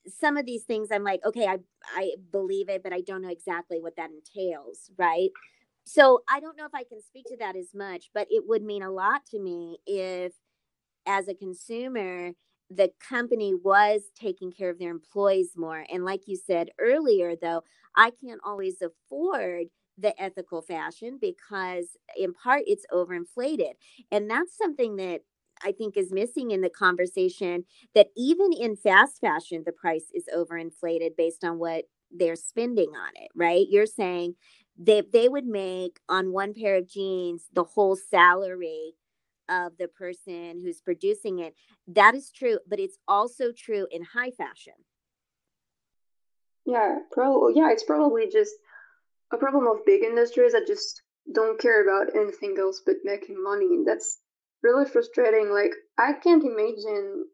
some of these things I'm like, okay, I I believe it, but I don't know exactly what that entails, right? So I don't know if I can speak to that as much, but it would mean a lot to me if, as a consumer, the company was taking care of their employees more. And like you said earlier, though, I can't always afford the ethical fashion because, in part, it's overinflated. And that's something that I think is missing in the conversation that even in fast fashion, the price is overinflated based on what they're spending on it, right? You're saying they they would make on one pair of jeans the whole salary of the person who's producing it. That is true, but it's also true in high fashion. Yeah, probably. Yeah, it's probably just a problem of big industries that just don't care about anything else but making money. And that's really frustrating. Like, I can't imagine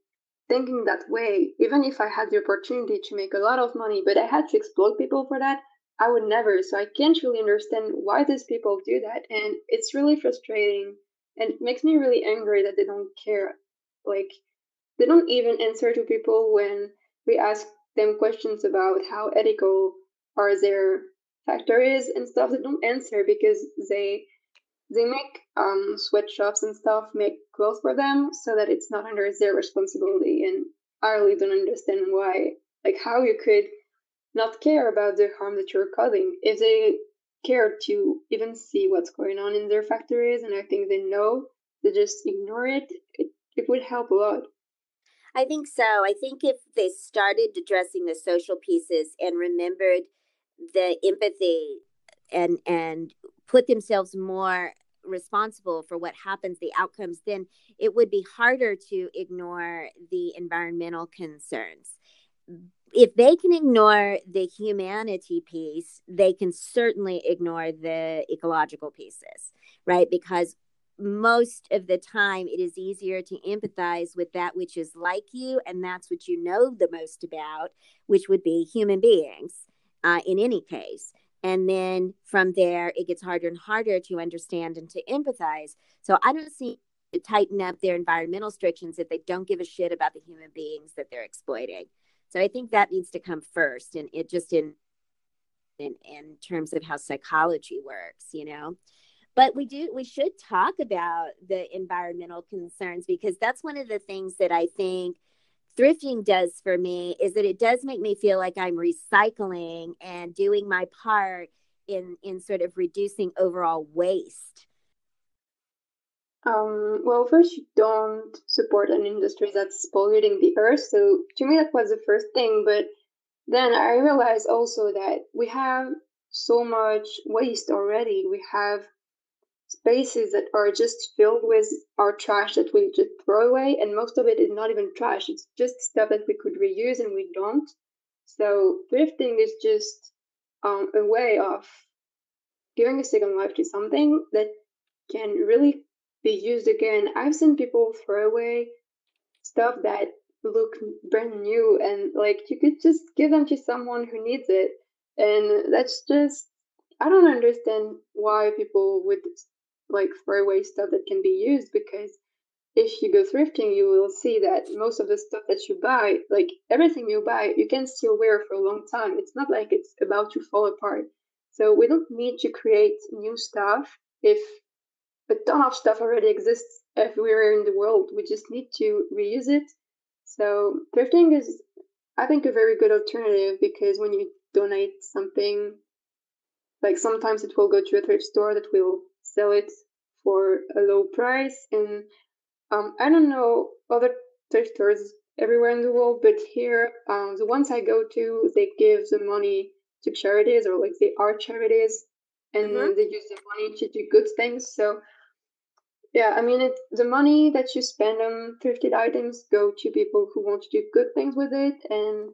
thinking that way, even if I had the opportunity to make a lot of money, but I had to exploit people for that. I would never. So I can't really understand why these people do that. And it's really frustrating. And it makes me really angry that they don't care. Like, they don't even answer to people when we ask them questions about how ethical are their factories and stuff. They don't answer because they they make um, sweatshops and stuff, make clothes for them so that it's not under their responsibility. And I really don't understand why, like, how you could not care about the harm that you're causing. If they care to even see what's going on in their factories, and I think they know, they just ignore it, it, it would help a lot. I think so. I think if they started addressing the social pieces and remembered the empathy and and put themselves more responsible for what happens the outcomes then it would be harder to ignore the environmental concerns if they can ignore the humanity piece, they can certainly ignore the ecological pieces, right? Because most of the time it is easier to empathize with that which is like you and that's what you know the most about which would be human beings uh, in any case and then from there it gets harder and harder to understand and to empathize so i don't see tighten up their environmental restrictions if they don't give a shit about the human beings that they're exploiting so I think that needs to come first, and it just in in in terms of how psychology works, you know. But we do we should talk about the environmental concerns because that's one of the things that I think thrifting does for me is that it does make me feel like I'm recycling and doing my part in in sort of reducing overall waste. Um, well, first, you don't support an industry that's polluting the earth. So to me, that was the first thing. But then I realized also that we have so much waste already. We have spaces that are just filled with our trash that we just throw away, and most of it is not even trash. It's just stuff that we could reuse and we don't. So thrifting is just um, a way of giving a second life to something that can really be used again. I've seen people throw away stuff that look brand new and like you could just give them to someone who needs it. And that's just I don't understand why people would like throw away stuff that can be used because if you go thrifting, you will see that most of the stuff that you buy, like everything you buy, you can still wear for a long time. It's not like it's about to fall apart. So we don't need to create new stuff if a ton of stuff already exists everywhere in the world. We just need to reuse it. So thrifting is, I think, a very good alternative because when you donate something, like sometimes it will go to a thrift store that will sell it for a low price. And um, I don't know other thrift stores everywhere in the world, but here, um, the ones I go to, they give the money to charities or like they are charities and mm-hmm. they use the money to do good things. So yeah, I mean, it, the money that you spend on thrifted items go to people who want to do good things with it, and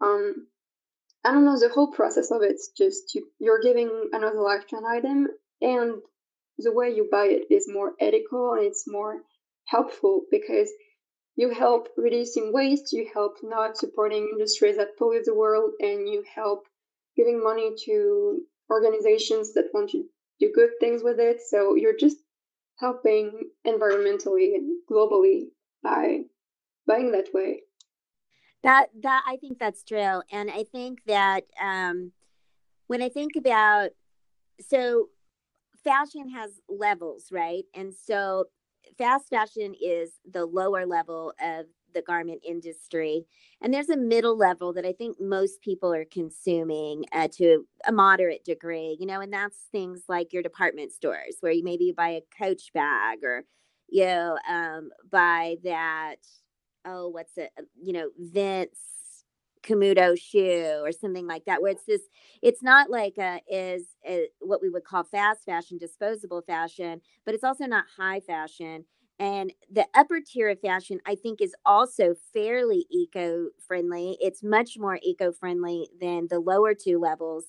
um, I don't know the whole process of it's just you, you're giving another life to an item, and the way you buy it is more ethical and it's more helpful because you help reducing waste, you help not supporting industries that pollute the world, and you help giving money to organizations that want to do good things with it. So you're just helping environmentally and globally by buying that way. That that I think that's true, and I think that um, when I think about so fashion has levels, right? And so fast fashion is the lower level of the garment industry. And there's a middle level that I think most people are consuming uh, to a moderate degree, you know, and that's things like your department stores where you maybe buy a Coach bag or, you know, um, buy that, oh, what's it, uh, you know, Vince Camuto shoe or something like that, where it's this, it's not like a, is a, what we would call fast fashion, disposable fashion, but it's also not high fashion and the upper tier of fashion, I think, is also fairly eco friendly. It's much more eco friendly than the lower two levels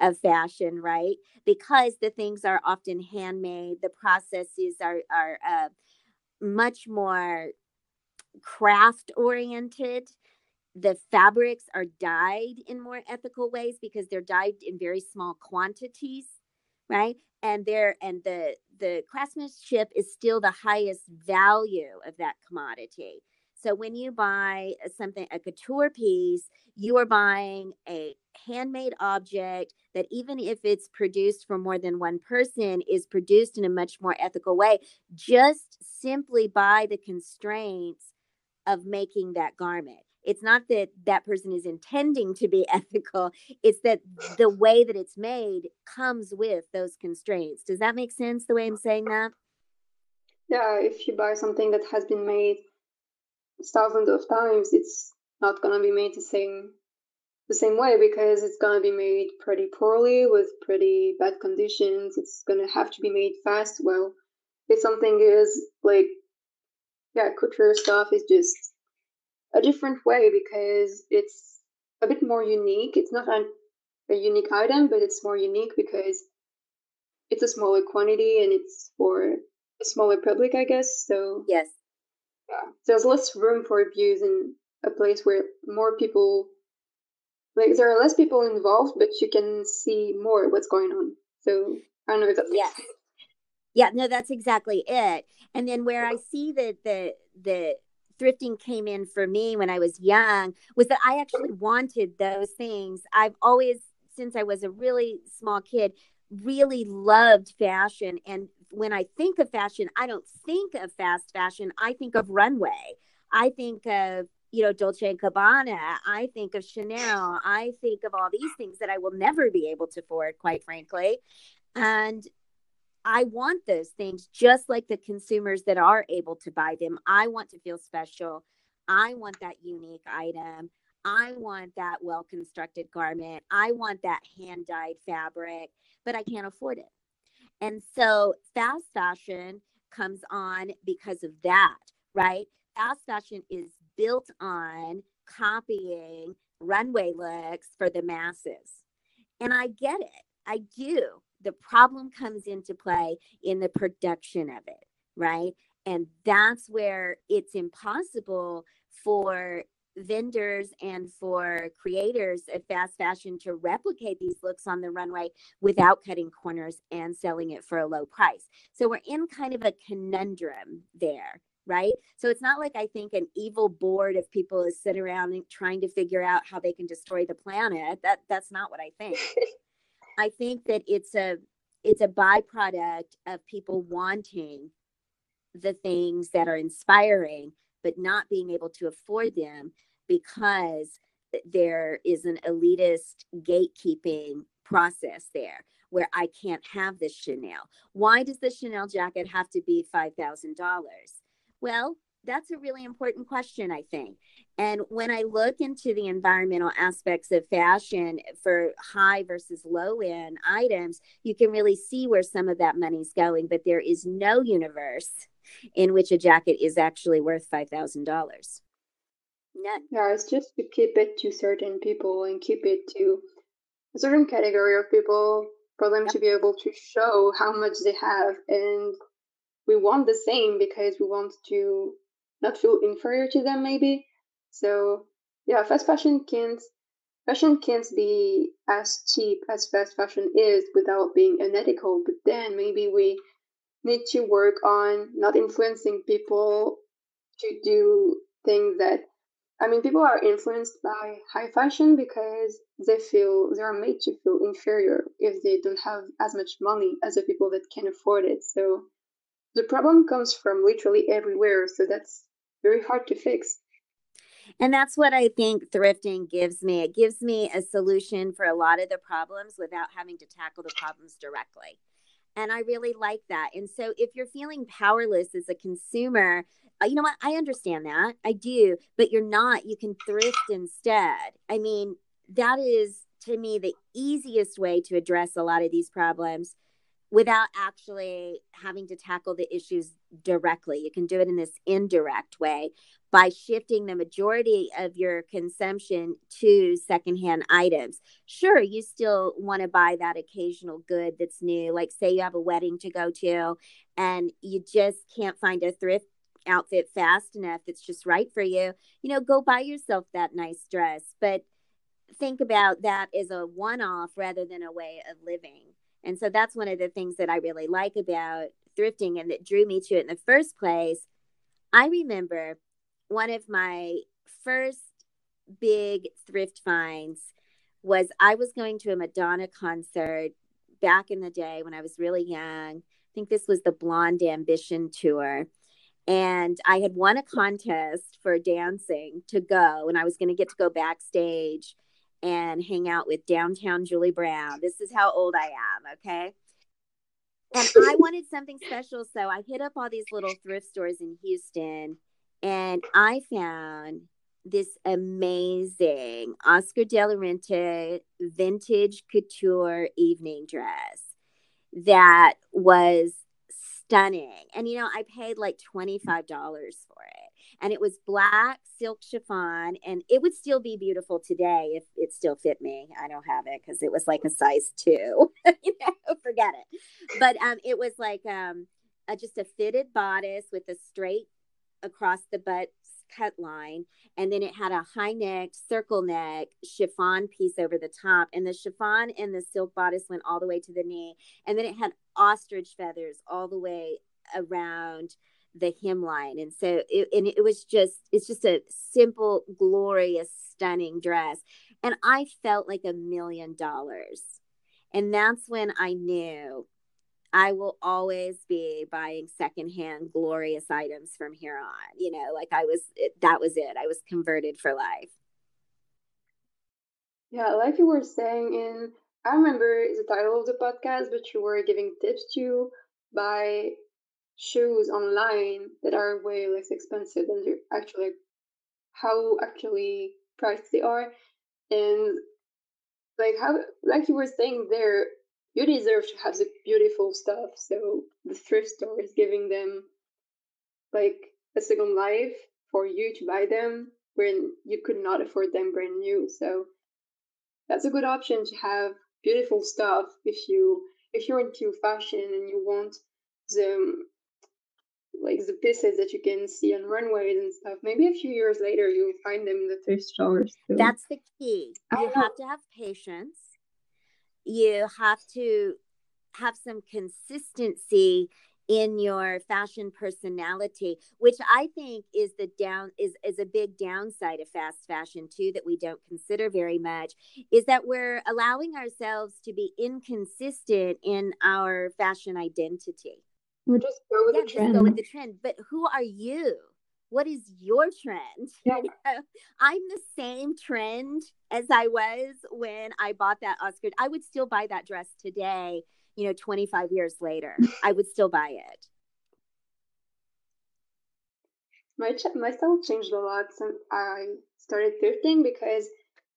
of fashion, right? Because the things are often handmade, the processes are, are uh, much more craft oriented. The fabrics are dyed in more ethical ways because they're dyed in very small quantities right? And there and the the craftsmanship is still the highest value of that commodity. So when you buy something a couture piece you are buying a handmade object that even if it's produced for more than one person is produced in a much more ethical way. Just simply by the constraints of making that garment it's not that that person is intending to be ethical it's that the way that it's made comes with those constraints. Does that make sense the way i'm saying that? Yeah if you buy something that has been made thousands of times it's not going to be made the same the same way because it's going to be made pretty poorly with pretty bad conditions. It's going to have to be made fast. Well if something is like yeah couture stuff is just a different way because it's a bit more unique. It's not an, a unique item, but it's more unique because it's a smaller quantity and it's for a smaller public, I guess. So yes, yeah, there's less room for abuse in a place where more people, like there are less people involved, but you can see more what's going on. So I don't know if that's yeah. Yeah, no, that's exactly it. And then where I see that the the thrifting came in for me when I was young was that I actually wanted those things. I've always, since I was a really small kid, really loved fashion. And when I think of fashion, I don't think of fast fashion. I think of runway. I think of you know Dolce and Gabbana. I think of Chanel. I think of all these things that I will never be able to afford, quite frankly. And I want those things just like the consumers that are able to buy them. I want to feel special. I want that unique item. I want that well constructed garment. I want that hand dyed fabric, but I can't afford it. And so fast fashion comes on because of that, right? Fast fashion is built on copying runway looks for the masses. And I get it. I do. The problem comes into play in the production of it, right? And that's where it's impossible for vendors and for creators of fast fashion to replicate these looks on the runway without cutting corners and selling it for a low price. So we're in kind of a conundrum there, right? So it's not like I think an evil board of people is sitting around trying to figure out how they can destroy the planet. That that's not what I think. I think that it's a it's a byproduct of people wanting the things that are inspiring but not being able to afford them because there is an elitist gatekeeping process there where I can't have this Chanel. Why does the Chanel jacket have to be $5,000? Well, that's a really important question, I think. And when I look into the environmental aspects of fashion for high versus low end items, you can really see where some of that money's going. But there is no universe in which a jacket is actually worth $5,000. None. Yeah, it's just to keep it to certain people and keep it to a certain category of people for them yep. to be able to show how much they have. And we want the same because we want to not feel inferior to them, maybe. So, yeah, fast fashion can't. Fashion can't be as cheap as fast fashion is without being unethical, but then maybe we need to work on not influencing people to do things that I mean, people are influenced by high fashion because they feel they are made to feel inferior if they don't have as much money as the people that can afford it. So the problem comes from literally everywhere. So that's very hard to fix. And that's what I think thrifting gives me. It gives me a solution for a lot of the problems without having to tackle the problems directly. And I really like that. And so if you're feeling powerless as a consumer, uh, you know what? I understand that. I do, but you're not. You can thrift instead. I mean, that is to me the easiest way to address a lot of these problems without actually having to tackle the issues directly. You can do it in this indirect way by shifting the majority of your consumption to secondhand items. Sure, you still want to buy that occasional good that's new. Like, say you have a wedding to go to and you just can't find a thrift outfit fast enough that's just right for you. You know, go buy yourself that nice dress. But think about that as a one off rather than a way of living. And so that's one of the things that I really like about thrifting and that drew me to it in the first place. I remember one of my first big thrift finds was I was going to a Madonna concert back in the day when I was really young. I think this was the Blonde Ambition tour. And I had won a contest for dancing to go, and I was going to get to go backstage and hang out with downtown Julie Brown. This is how old I am, okay? And I wanted something special, so I hit up all these little thrift stores in Houston and I found this amazing Oscar de la Renta vintage couture evening dress that was stunning. And you know, I paid like $25 for it and it was black silk chiffon and it would still be beautiful today if it still fit me. I don't have it because it was like a size two you know forget it. But um it was like um a, just a fitted bodice with a straight across the butt cut line and then it had a high neck circle neck chiffon piece over the top and the chiffon and the silk bodice went all the way to the knee and then it had ostrich feathers all the way around the hemline and so it, and it was just it's just a simple glorious stunning dress. And i felt like a million dollars. And that's when i knew i will always be buying secondhand glorious items from here on. You know like i was that was it. I was converted for life. Yeah like you were saying in i remember the title of the podcast but you were giving tips to buy shoes online that are way less expensive than they're actually how actually priced they are. And like how like you were saying there you deserve to have the beautiful stuff. So the thrift store is giving them like a second life for you to buy them when you could not afford them brand new. So that's a good option to have beautiful stuff if you if you're into fashion and you want the like the pieces that you can see on runways and stuff. Maybe a few years later you'll find them in the thrift stores. Too. That's the key. You have to have patience. You have to have some consistency in your fashion personality which i think is the down is is a big downside of fast fashion too that we don't consider very much is that we're allowing ourselves to be inconsistent in our fashion identity we just go with yeah, the trend. Just go with the trend. But who are you? What is your trend? Yeah. I'm the same trend as I was when I bought that Oscar. I would still buy that dress today, you know, 25 years later. I would still buy it. My, ch- my style changed a lot since I started thrifting because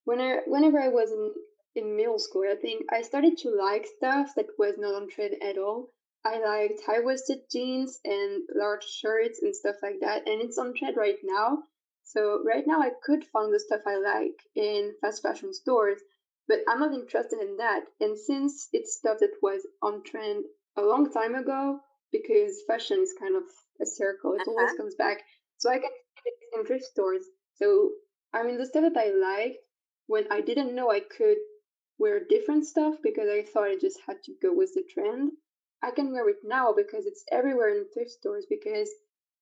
when I, whenever I was in, in middle school, I think I started to like stuff that was not on trend at all. I liked high waisted jeans and large shirts and stuff like that. And it's on trend right now. So right now I could find the stuff I like in fast fashion stores, but I'm not interested in that. And since it's stuff that was on trend a long time ago, because fashion is kind of a circle, it uh-huh. always comes back. So I can find it in thrift stores. So I mean the stuff that I liked when I didn't know I could wear different stuff because I thought I just had to go with the trend. I can wear it now because it's everywhere in thrift stores because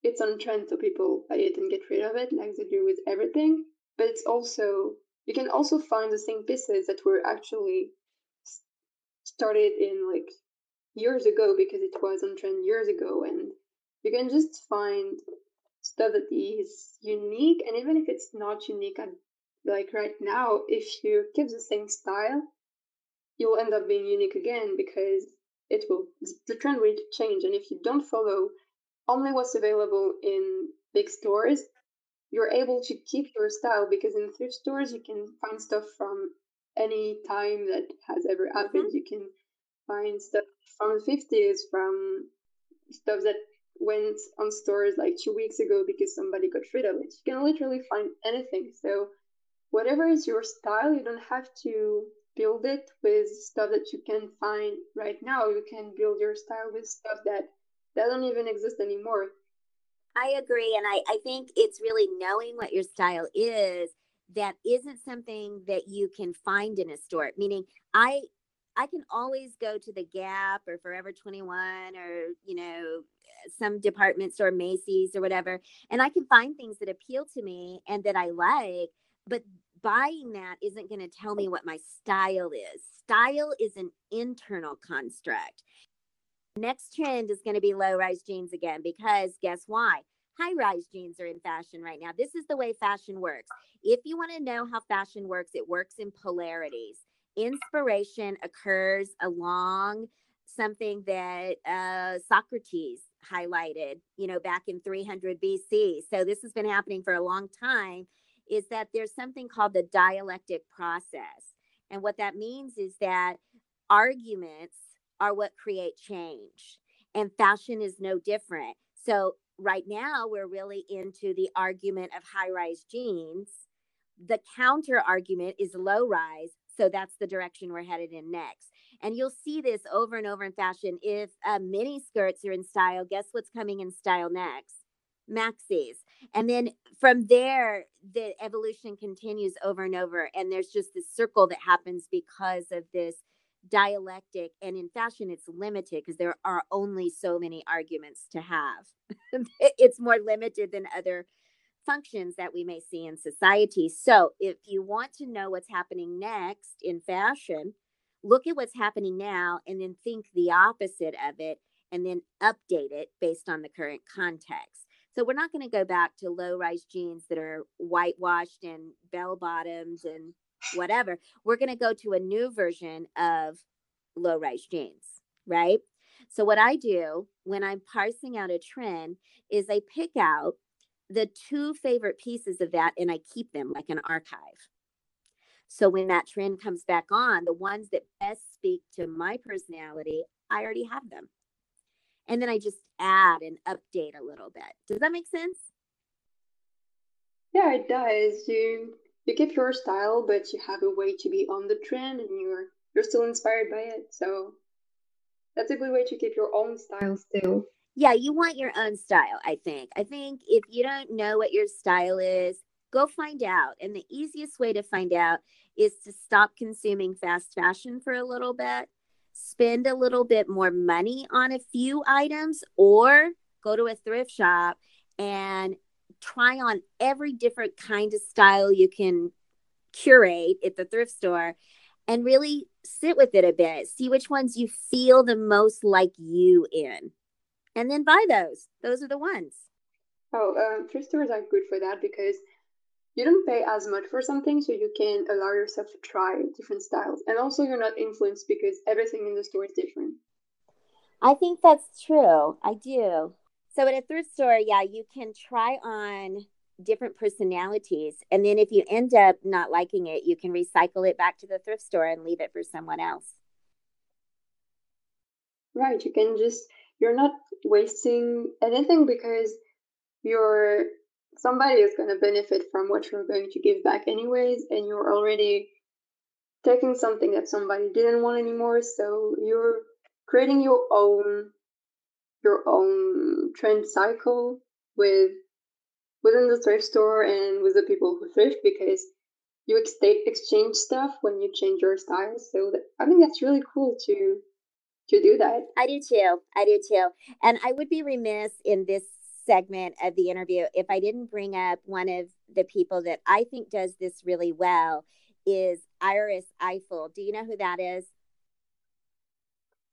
it's on trend so people buy it and get rid of it like they do with everything. But it's also you can also find the same pieces that were actually started in like years ago because it was on trend years ago and you can just find stuff that is unique and even if it's not unique at like right now if you keep the same style you'll end up being unique again because it will the trend will change. And if you don't follow only what's available in big stores you're able to keep your style because in thrift stores you can find stuff from any time that has ever happened. Mm-hmm. you can find stuff from the 50s from stuff that went on stores like two weeks ago because somebody got rid of it. You can literally find anything. So whatever is your style you don't have to build it with stuff that you can find right now. You can build your style with stuff that doesn't even exist anymore. I agree. And I, I think it's really knowing what your style is that isn't something that you can find in a store. Meaning I I can always go to the Gap or Forever 21 or, you know, some department store, Macy's or whatever, and I can find things that appeal to me and that I like, but buying that isn't going to tell me what my style is. Style is an internal construct. Next trend is going to be low rise jeans again because guess why? High rise jeans are in fashion right now. This is the way fashion works. If you want to know how fashion works, it works in polarities. Inspiration occurs along something that uh, Socrates highlighted, you know, back in 300 BC. So this has been happening for a long time is that there's something called the dialectic process. And what that means is that arguments are what create change, and fashion is no different. So, right now, we're really into the argument of high rise jeans. The counter argument is low rise. So, that's the direction we're headed in next. And you'll see this over and over in fashion. If uh, mini skirts are in style, guess what's coming in style next? Maxis and then from there the evolution continues over and over and there's just this circle that happens because of this dialectic and in fashion it's limited because there are only so many arguments to have. It's more limited than other functions that we may see in society. So if you want to know what's happening next in fashion look at what's happening now and then think the opposite of it and then update it based on the current context so we're not going to go back to low rise jeans that are whitewashed and bell bottoms and whatever. We're going to go to a new version of low rise jeans, right? So, what I do when I'm parsing out a trend is I pick out the two favorite pieces of that and I keep them like an archive. So, when that trend comes back on, the ones that best speak to my personality, I already have them. And then I just add and update a little bit. Does that make sense? Yeah, it does. You you keep your style, but you have a way to be on the trend and you're you're still inspired by it. So that's a good way to keep your own style still. Yeah, you want your own style, I think. I think if you don't know what your style is, go find out. And the easiest way to find out is to stop consuming fast fashion for a little bit, spend a little bit more money on a few items, or go to a thrift shop and try on every different kind of style you can curate at the thrift store and really sit with it a bit. See which ones you feel the most like you in. And then buy those. Those are the ones. Oh, um, thrift stores are good for that because you don't pay as much for something, so you can allow yourself to try different styles. And also, you're not influenced because everything in the store is different. I think that's true. I do. So, at a thrift store, yeah, you can try on different personalities. And then if you end up not liking it, you can recycle it back to the thrift store and leave it for someone else. Right. You can just, you're not wasting anything because you're, somebody is going to benefit from what you're going to give back anyways. And you're already taking something that somebody didn't want anymore. So you're creating your own, your own trend cycle with within the thrift store and with the people who thrift because you ex- exchange stuff when you change your style. So that, I think that's really cool to to do that. I do too. I do too. And I would be remiss in this segment of the interview if I didn't bring up one of the people that I think does this really well is Iris Apfel. Do you know who that is?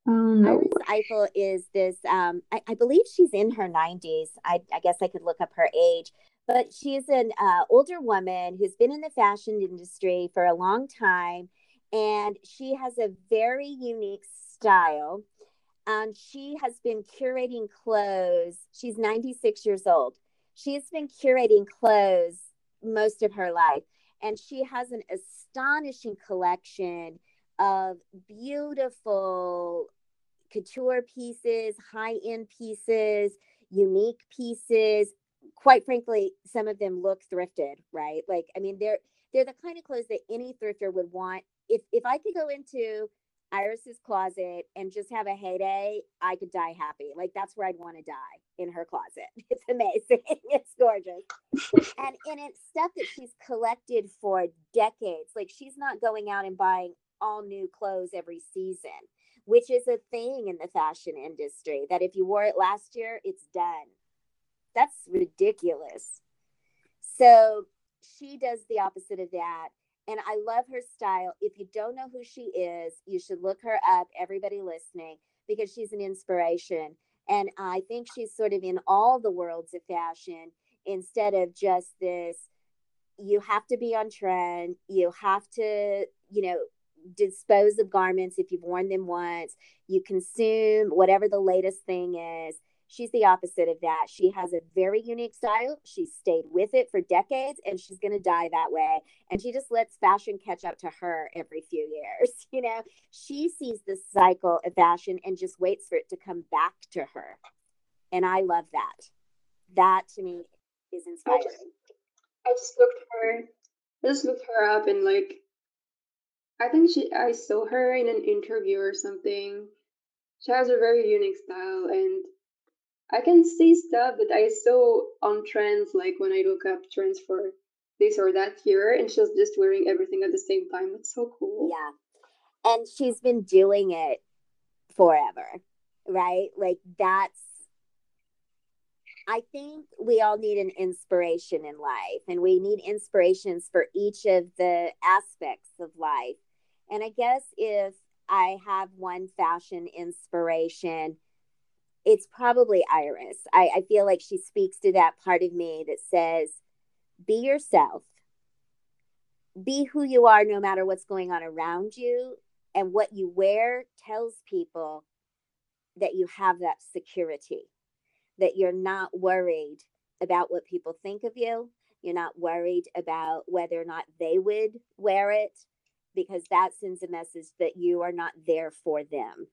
Um, no. Iris Apfel is this, um, I, I, believe she's in her 90s. I, I, guess I could look up her age, but she is an uh, older woman who's been in the fashion industry for a long time. And she has a very unique style. Um, she has been curating clothes. She's 96 years old. She's been curating clothes most of her life. And she has an astonishing collection of beautiful couture pieces, high end pieces, unique pieces. Quite frankly, some of them look thrifted, right? Like, I mean, they're they're the kind of clothes that any thrifter would want. If if I could go into Iris's closet and just have a heyday, I could die happy. Like that's where I'd want to die in her closet. It's amazing. it's gorgeous. and and it's stuff that she's collected for decades. Like she's not going out and buying all new clothes every season, which is a thing in the fashion industry that if you wore it last year, it's done. That's ridiculous. So she does the opposite of that. And I love her style. If you don't know who she is, you should look her up, everybody listening, because she's an inspiration. And I think she's sort of in all the worlds of fashion instead of just this you have to be on trend, you have to, you know, dispose of garments if you've worn them once. You consume whatever the latest thing is. She's the opposite of that. She has a very unique style. She's stayed with it for decades and she's going to die that way. And she just lets fashion catch up to her every few years. You know, she sees the cycle of fashion and just waits for it to come back to her. And I love that. That to me is inspiring. I just, I just looked her I just looked her up and like I think she I saw her in an interview or something. She has a very unique style and I can see stuff that I saw on trends like when I look up trends for this or that year and she's just wearing everything at the same time. It's so cool. Yeah. And she's been doing it forever, right? Like that's I think we all need an inspiration in life, and we need inspirations for each of the aspects of life. And I guess if I have one fashion inspiration, it's probably Iris. I, I feel like she speaks to that part of me that says, be yourself, be who you are no matter what's going on around you. And what you wear tells people that you have that security, that you're not worried about what people think of you. You're not worried about whether or not they would wear it because that sends a message that you are not there for them.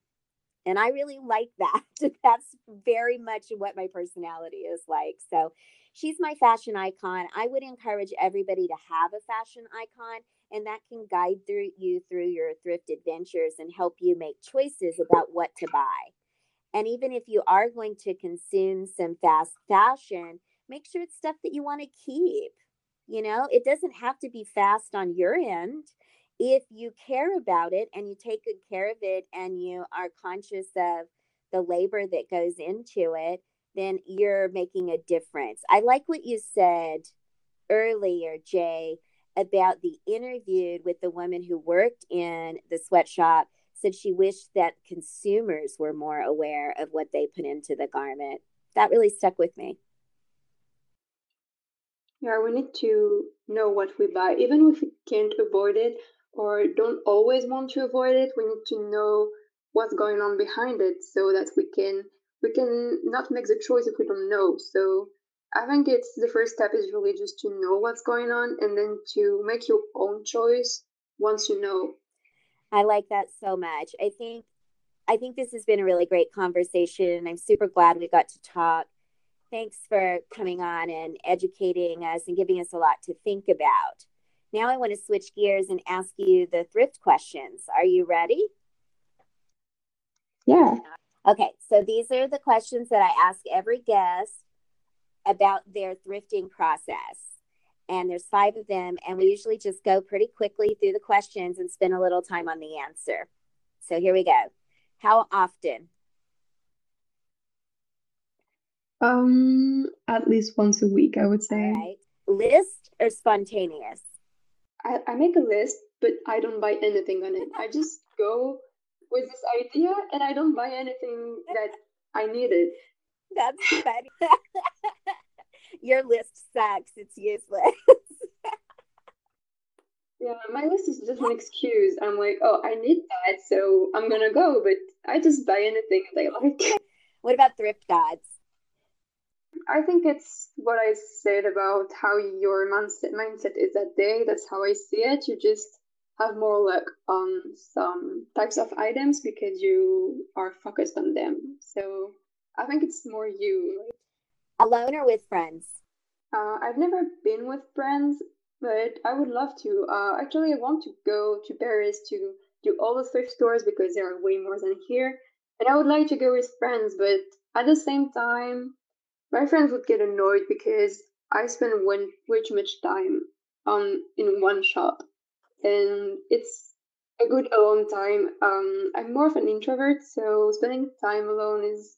And I really like that. That's very much what my personality is like. So she's my fashion icon. I would encourage everybody to have a fashion icon, and that can guide through you through your thrift adventures and help you make choices about what to buy. And even if you are going to consume some fast fashion, make sure it's stuff that you want to keep. You know, it doesn't have to be fast on your end if you care about it and you take good care of it and you are conscious of the labor that goes into it, then you're making a difference. I like what you said earlier, Jay, about the interview with the woman who worked in the sweatshop said she wished that consumers were more aware of what they put into the garment. That really stuck with me. Yeah, we need to know what we buy, even if we can't avoid it or don't always want to avoid it. We need to know what's going on behind it so that we can we can not make the choice if we don't know. So I think it's the first step is really just to know what's going on and then to make your own choice once you know. I like that so much. I think I think this has been a really great conversation. I'm super glad we got to talk. Thanks for coming on and educating us and giving us a lot to think about. Now I want to switch gears and ask you the thrift questions. Are you ready? Yeah. Okay, so these are the questions that I ask every guest about their thrifting process. And there's five of them, and we usually just go pretty quickly through the questions and spend a little time on the answer. So here we go. How often? Um, at least once a week, I would say. All right. List or spontaneous? I, I make a list, but I don't buy anything on it. I just go with this idea and I don't buy anything that I needed. That's funny. Your list sucks. It's useless. yeah, my list is just an excuse. I'm like, oh, I need that, so I'm gonna go, but I just buy anything that I like. What about thrift gods? I think it's what I said about how your mindset mindset is that day. That's how I see it. You just have more luck on some types of items because you are focused on them. So I think it's more you. Alone or with friends? Uh, I've never been with friends, but I would love to. Uh, actually, I want to go to Paris to do all the thrift stores because there are way more than here. And I would like to go with friends, but at the same time, my friends would get annoyed because I spend way, way too much time on in one shop, and it's a good alone time. Um, I'm more of an introvert, so spending time alone is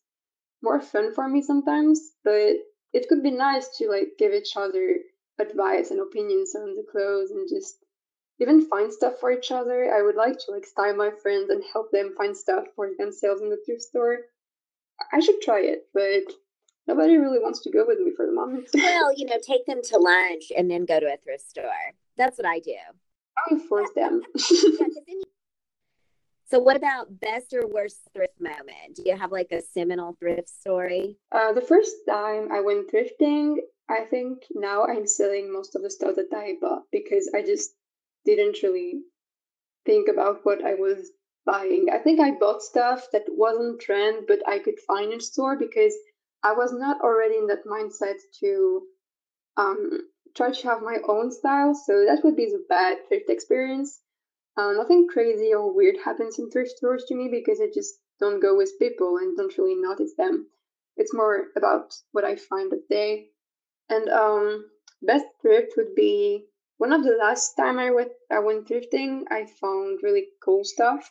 more fun for me sometimes. But it could be nice to like give each other advice and opinions on the clothes and just even find stuff for each other. I would like to like style my friends and help them find stuff for themselves in the thrift store. I should try it, but nobody really wants to go with me for the moment. well, you know, take them to lunch and then go to a thrift store. That's what I do. I force them. so, what about best or worst thrift moment? Do you have like a seminal thrift story? Uh, the first time I went thrifting, I think now I'm selling most of the stuff that I bought because I just didn't really think about what I was buying. I think I bought stuff that wasn't trend, but I could find in store because I was not already in that mindset to um, try to have my own style. So that would be the bad thrift experience. Uh, nothing crazy or weird happens in thrift stores to me because I just don't go with people and don't really notice them. It's more about what I find that day. And um, best thrift would be one of the last time I went I went thrifting. I found really cool stuff,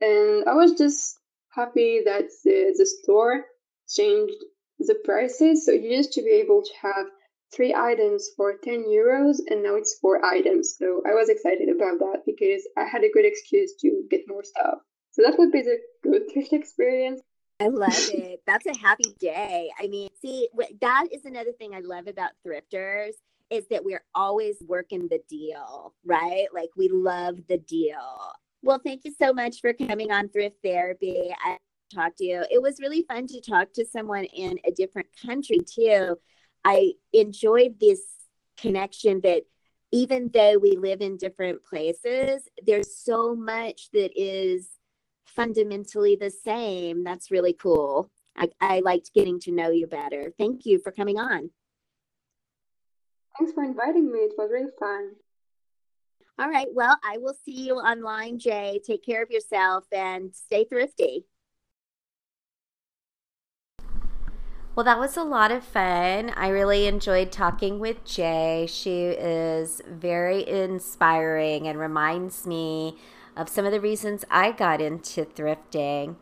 and I was just happy that the, the store changed the prices. So you used to be able to have three items for 10 euros and now it's four items. So I was excited about that because I had a good excuse to get more stuff. So that would be the good thrift experience. I love it. That's a happy day. I mean, see, that is another thing I love about thrifters is that we're always working the deal, right? Like we love the deal. Well, thank you so much for coming on Thrift Therapy. I talk to you. It was really fun to talk to someone in a different country too. I enjoyed this connection that even though we live in different places, there's so much that is fundamentally the same. That's really cool. I, I liked getting to know you better. Thank you for coming on. Thanks for inviting me. It was really fun. All right. Well, I will see you online, Jay. Take care of yourself and stay thrifty. Well, that was a lot of fun. I really enjoyed talking with Jay. She is very inspiring and reminds me of some of the reasons I got into thrifting.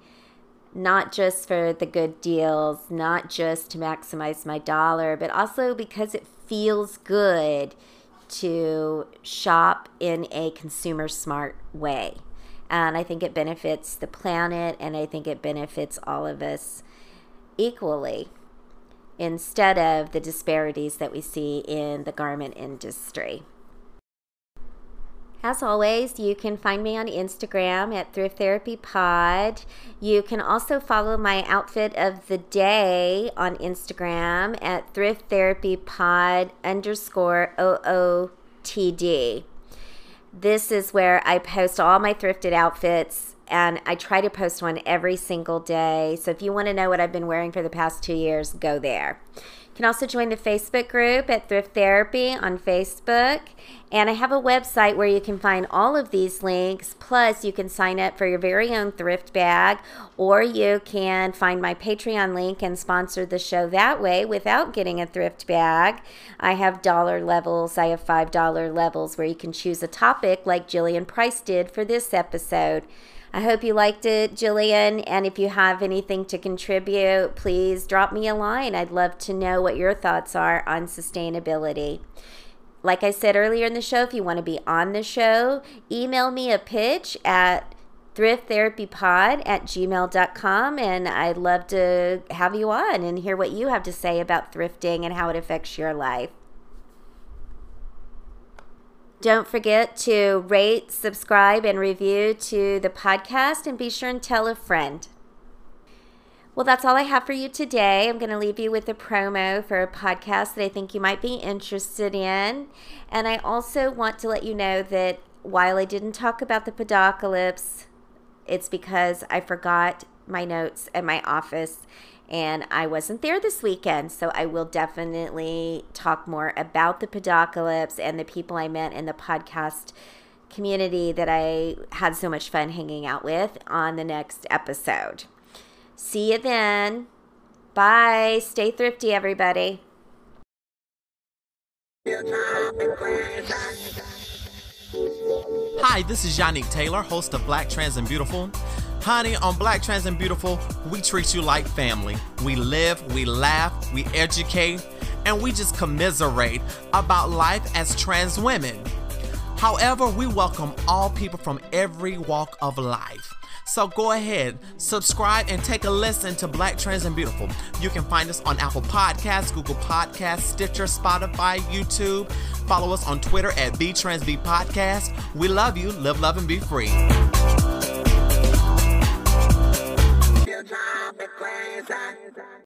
Not just for the good deals, not just to maximize my dollar, but also because it feels good to shop in a consumer smart way. And I think it benefits the planet and I think it benefits all of us equally instead of the disparities that we see in the garment industry. As always, you can find me on Instagram at Thrift Therapy Pod. You can also follow my outfit of the day on Instagram at Thrift Therapy Pod underscore OOTD. This is where I post all my thrifted outfits and I try to post one every single day. So if you want to know what I've been wearing for the past two years, go there. You can also join the Facebook group at Thrift Therapy on Facebook. And I have a website where you can find all of these links. Plus, you can sign up for your very own thrift bag, or you can find my Patreon link and sponsor the show that way without getting a thrift bag. I have dollar levels, I have $5 levels where you can choose a topic like Jillian Price did for this episode. I hope you liked it, Jillian. And if you have anything to contribute, please drop me a line. I'd love to know what your thoughts are on sustainability. Like I said earlier in the show, if you want to be on the show, email me a pitch at thrifttherapypod at gmail.com and I'd love to have you on and hear what you have to say about thrifting and how it affects your life. Don't forget to rate, subscribe, and review to the podcast, and be sure and tell a friend. Well, that's all I have for you today. I'm going to leave you with a promo for a podcast that I think you might be interested in. And I also want to let you know that while I didn't talk about the podocalypse, it's because I forgot my notes at my office and I wasn't there this weekend. So I will definitely talk more about the Podocalypse and the people I met in the podcast community that I had so much fun hanging out with on the next episode. See you then. Bye. Stay thrifty, everybody. Hi, this is Yannick Taylor, host of Black Trans and Beautiful. Honey, on Black Trans and Beautiful, we treat you like family. We live, we laugh, we educate, and we just commiserate about life as trans women. However, we welcome all people from every walk of life. So go ahead, subscribe, and take a listen to Black Trans and Beautiful. You can find us on Apple Podcasts, Google Podcasts, Stitcher, Spotify, YouTube. Follow us on Twitter at BTransB Podcast. We love you. Live, love, and be free. the crazy.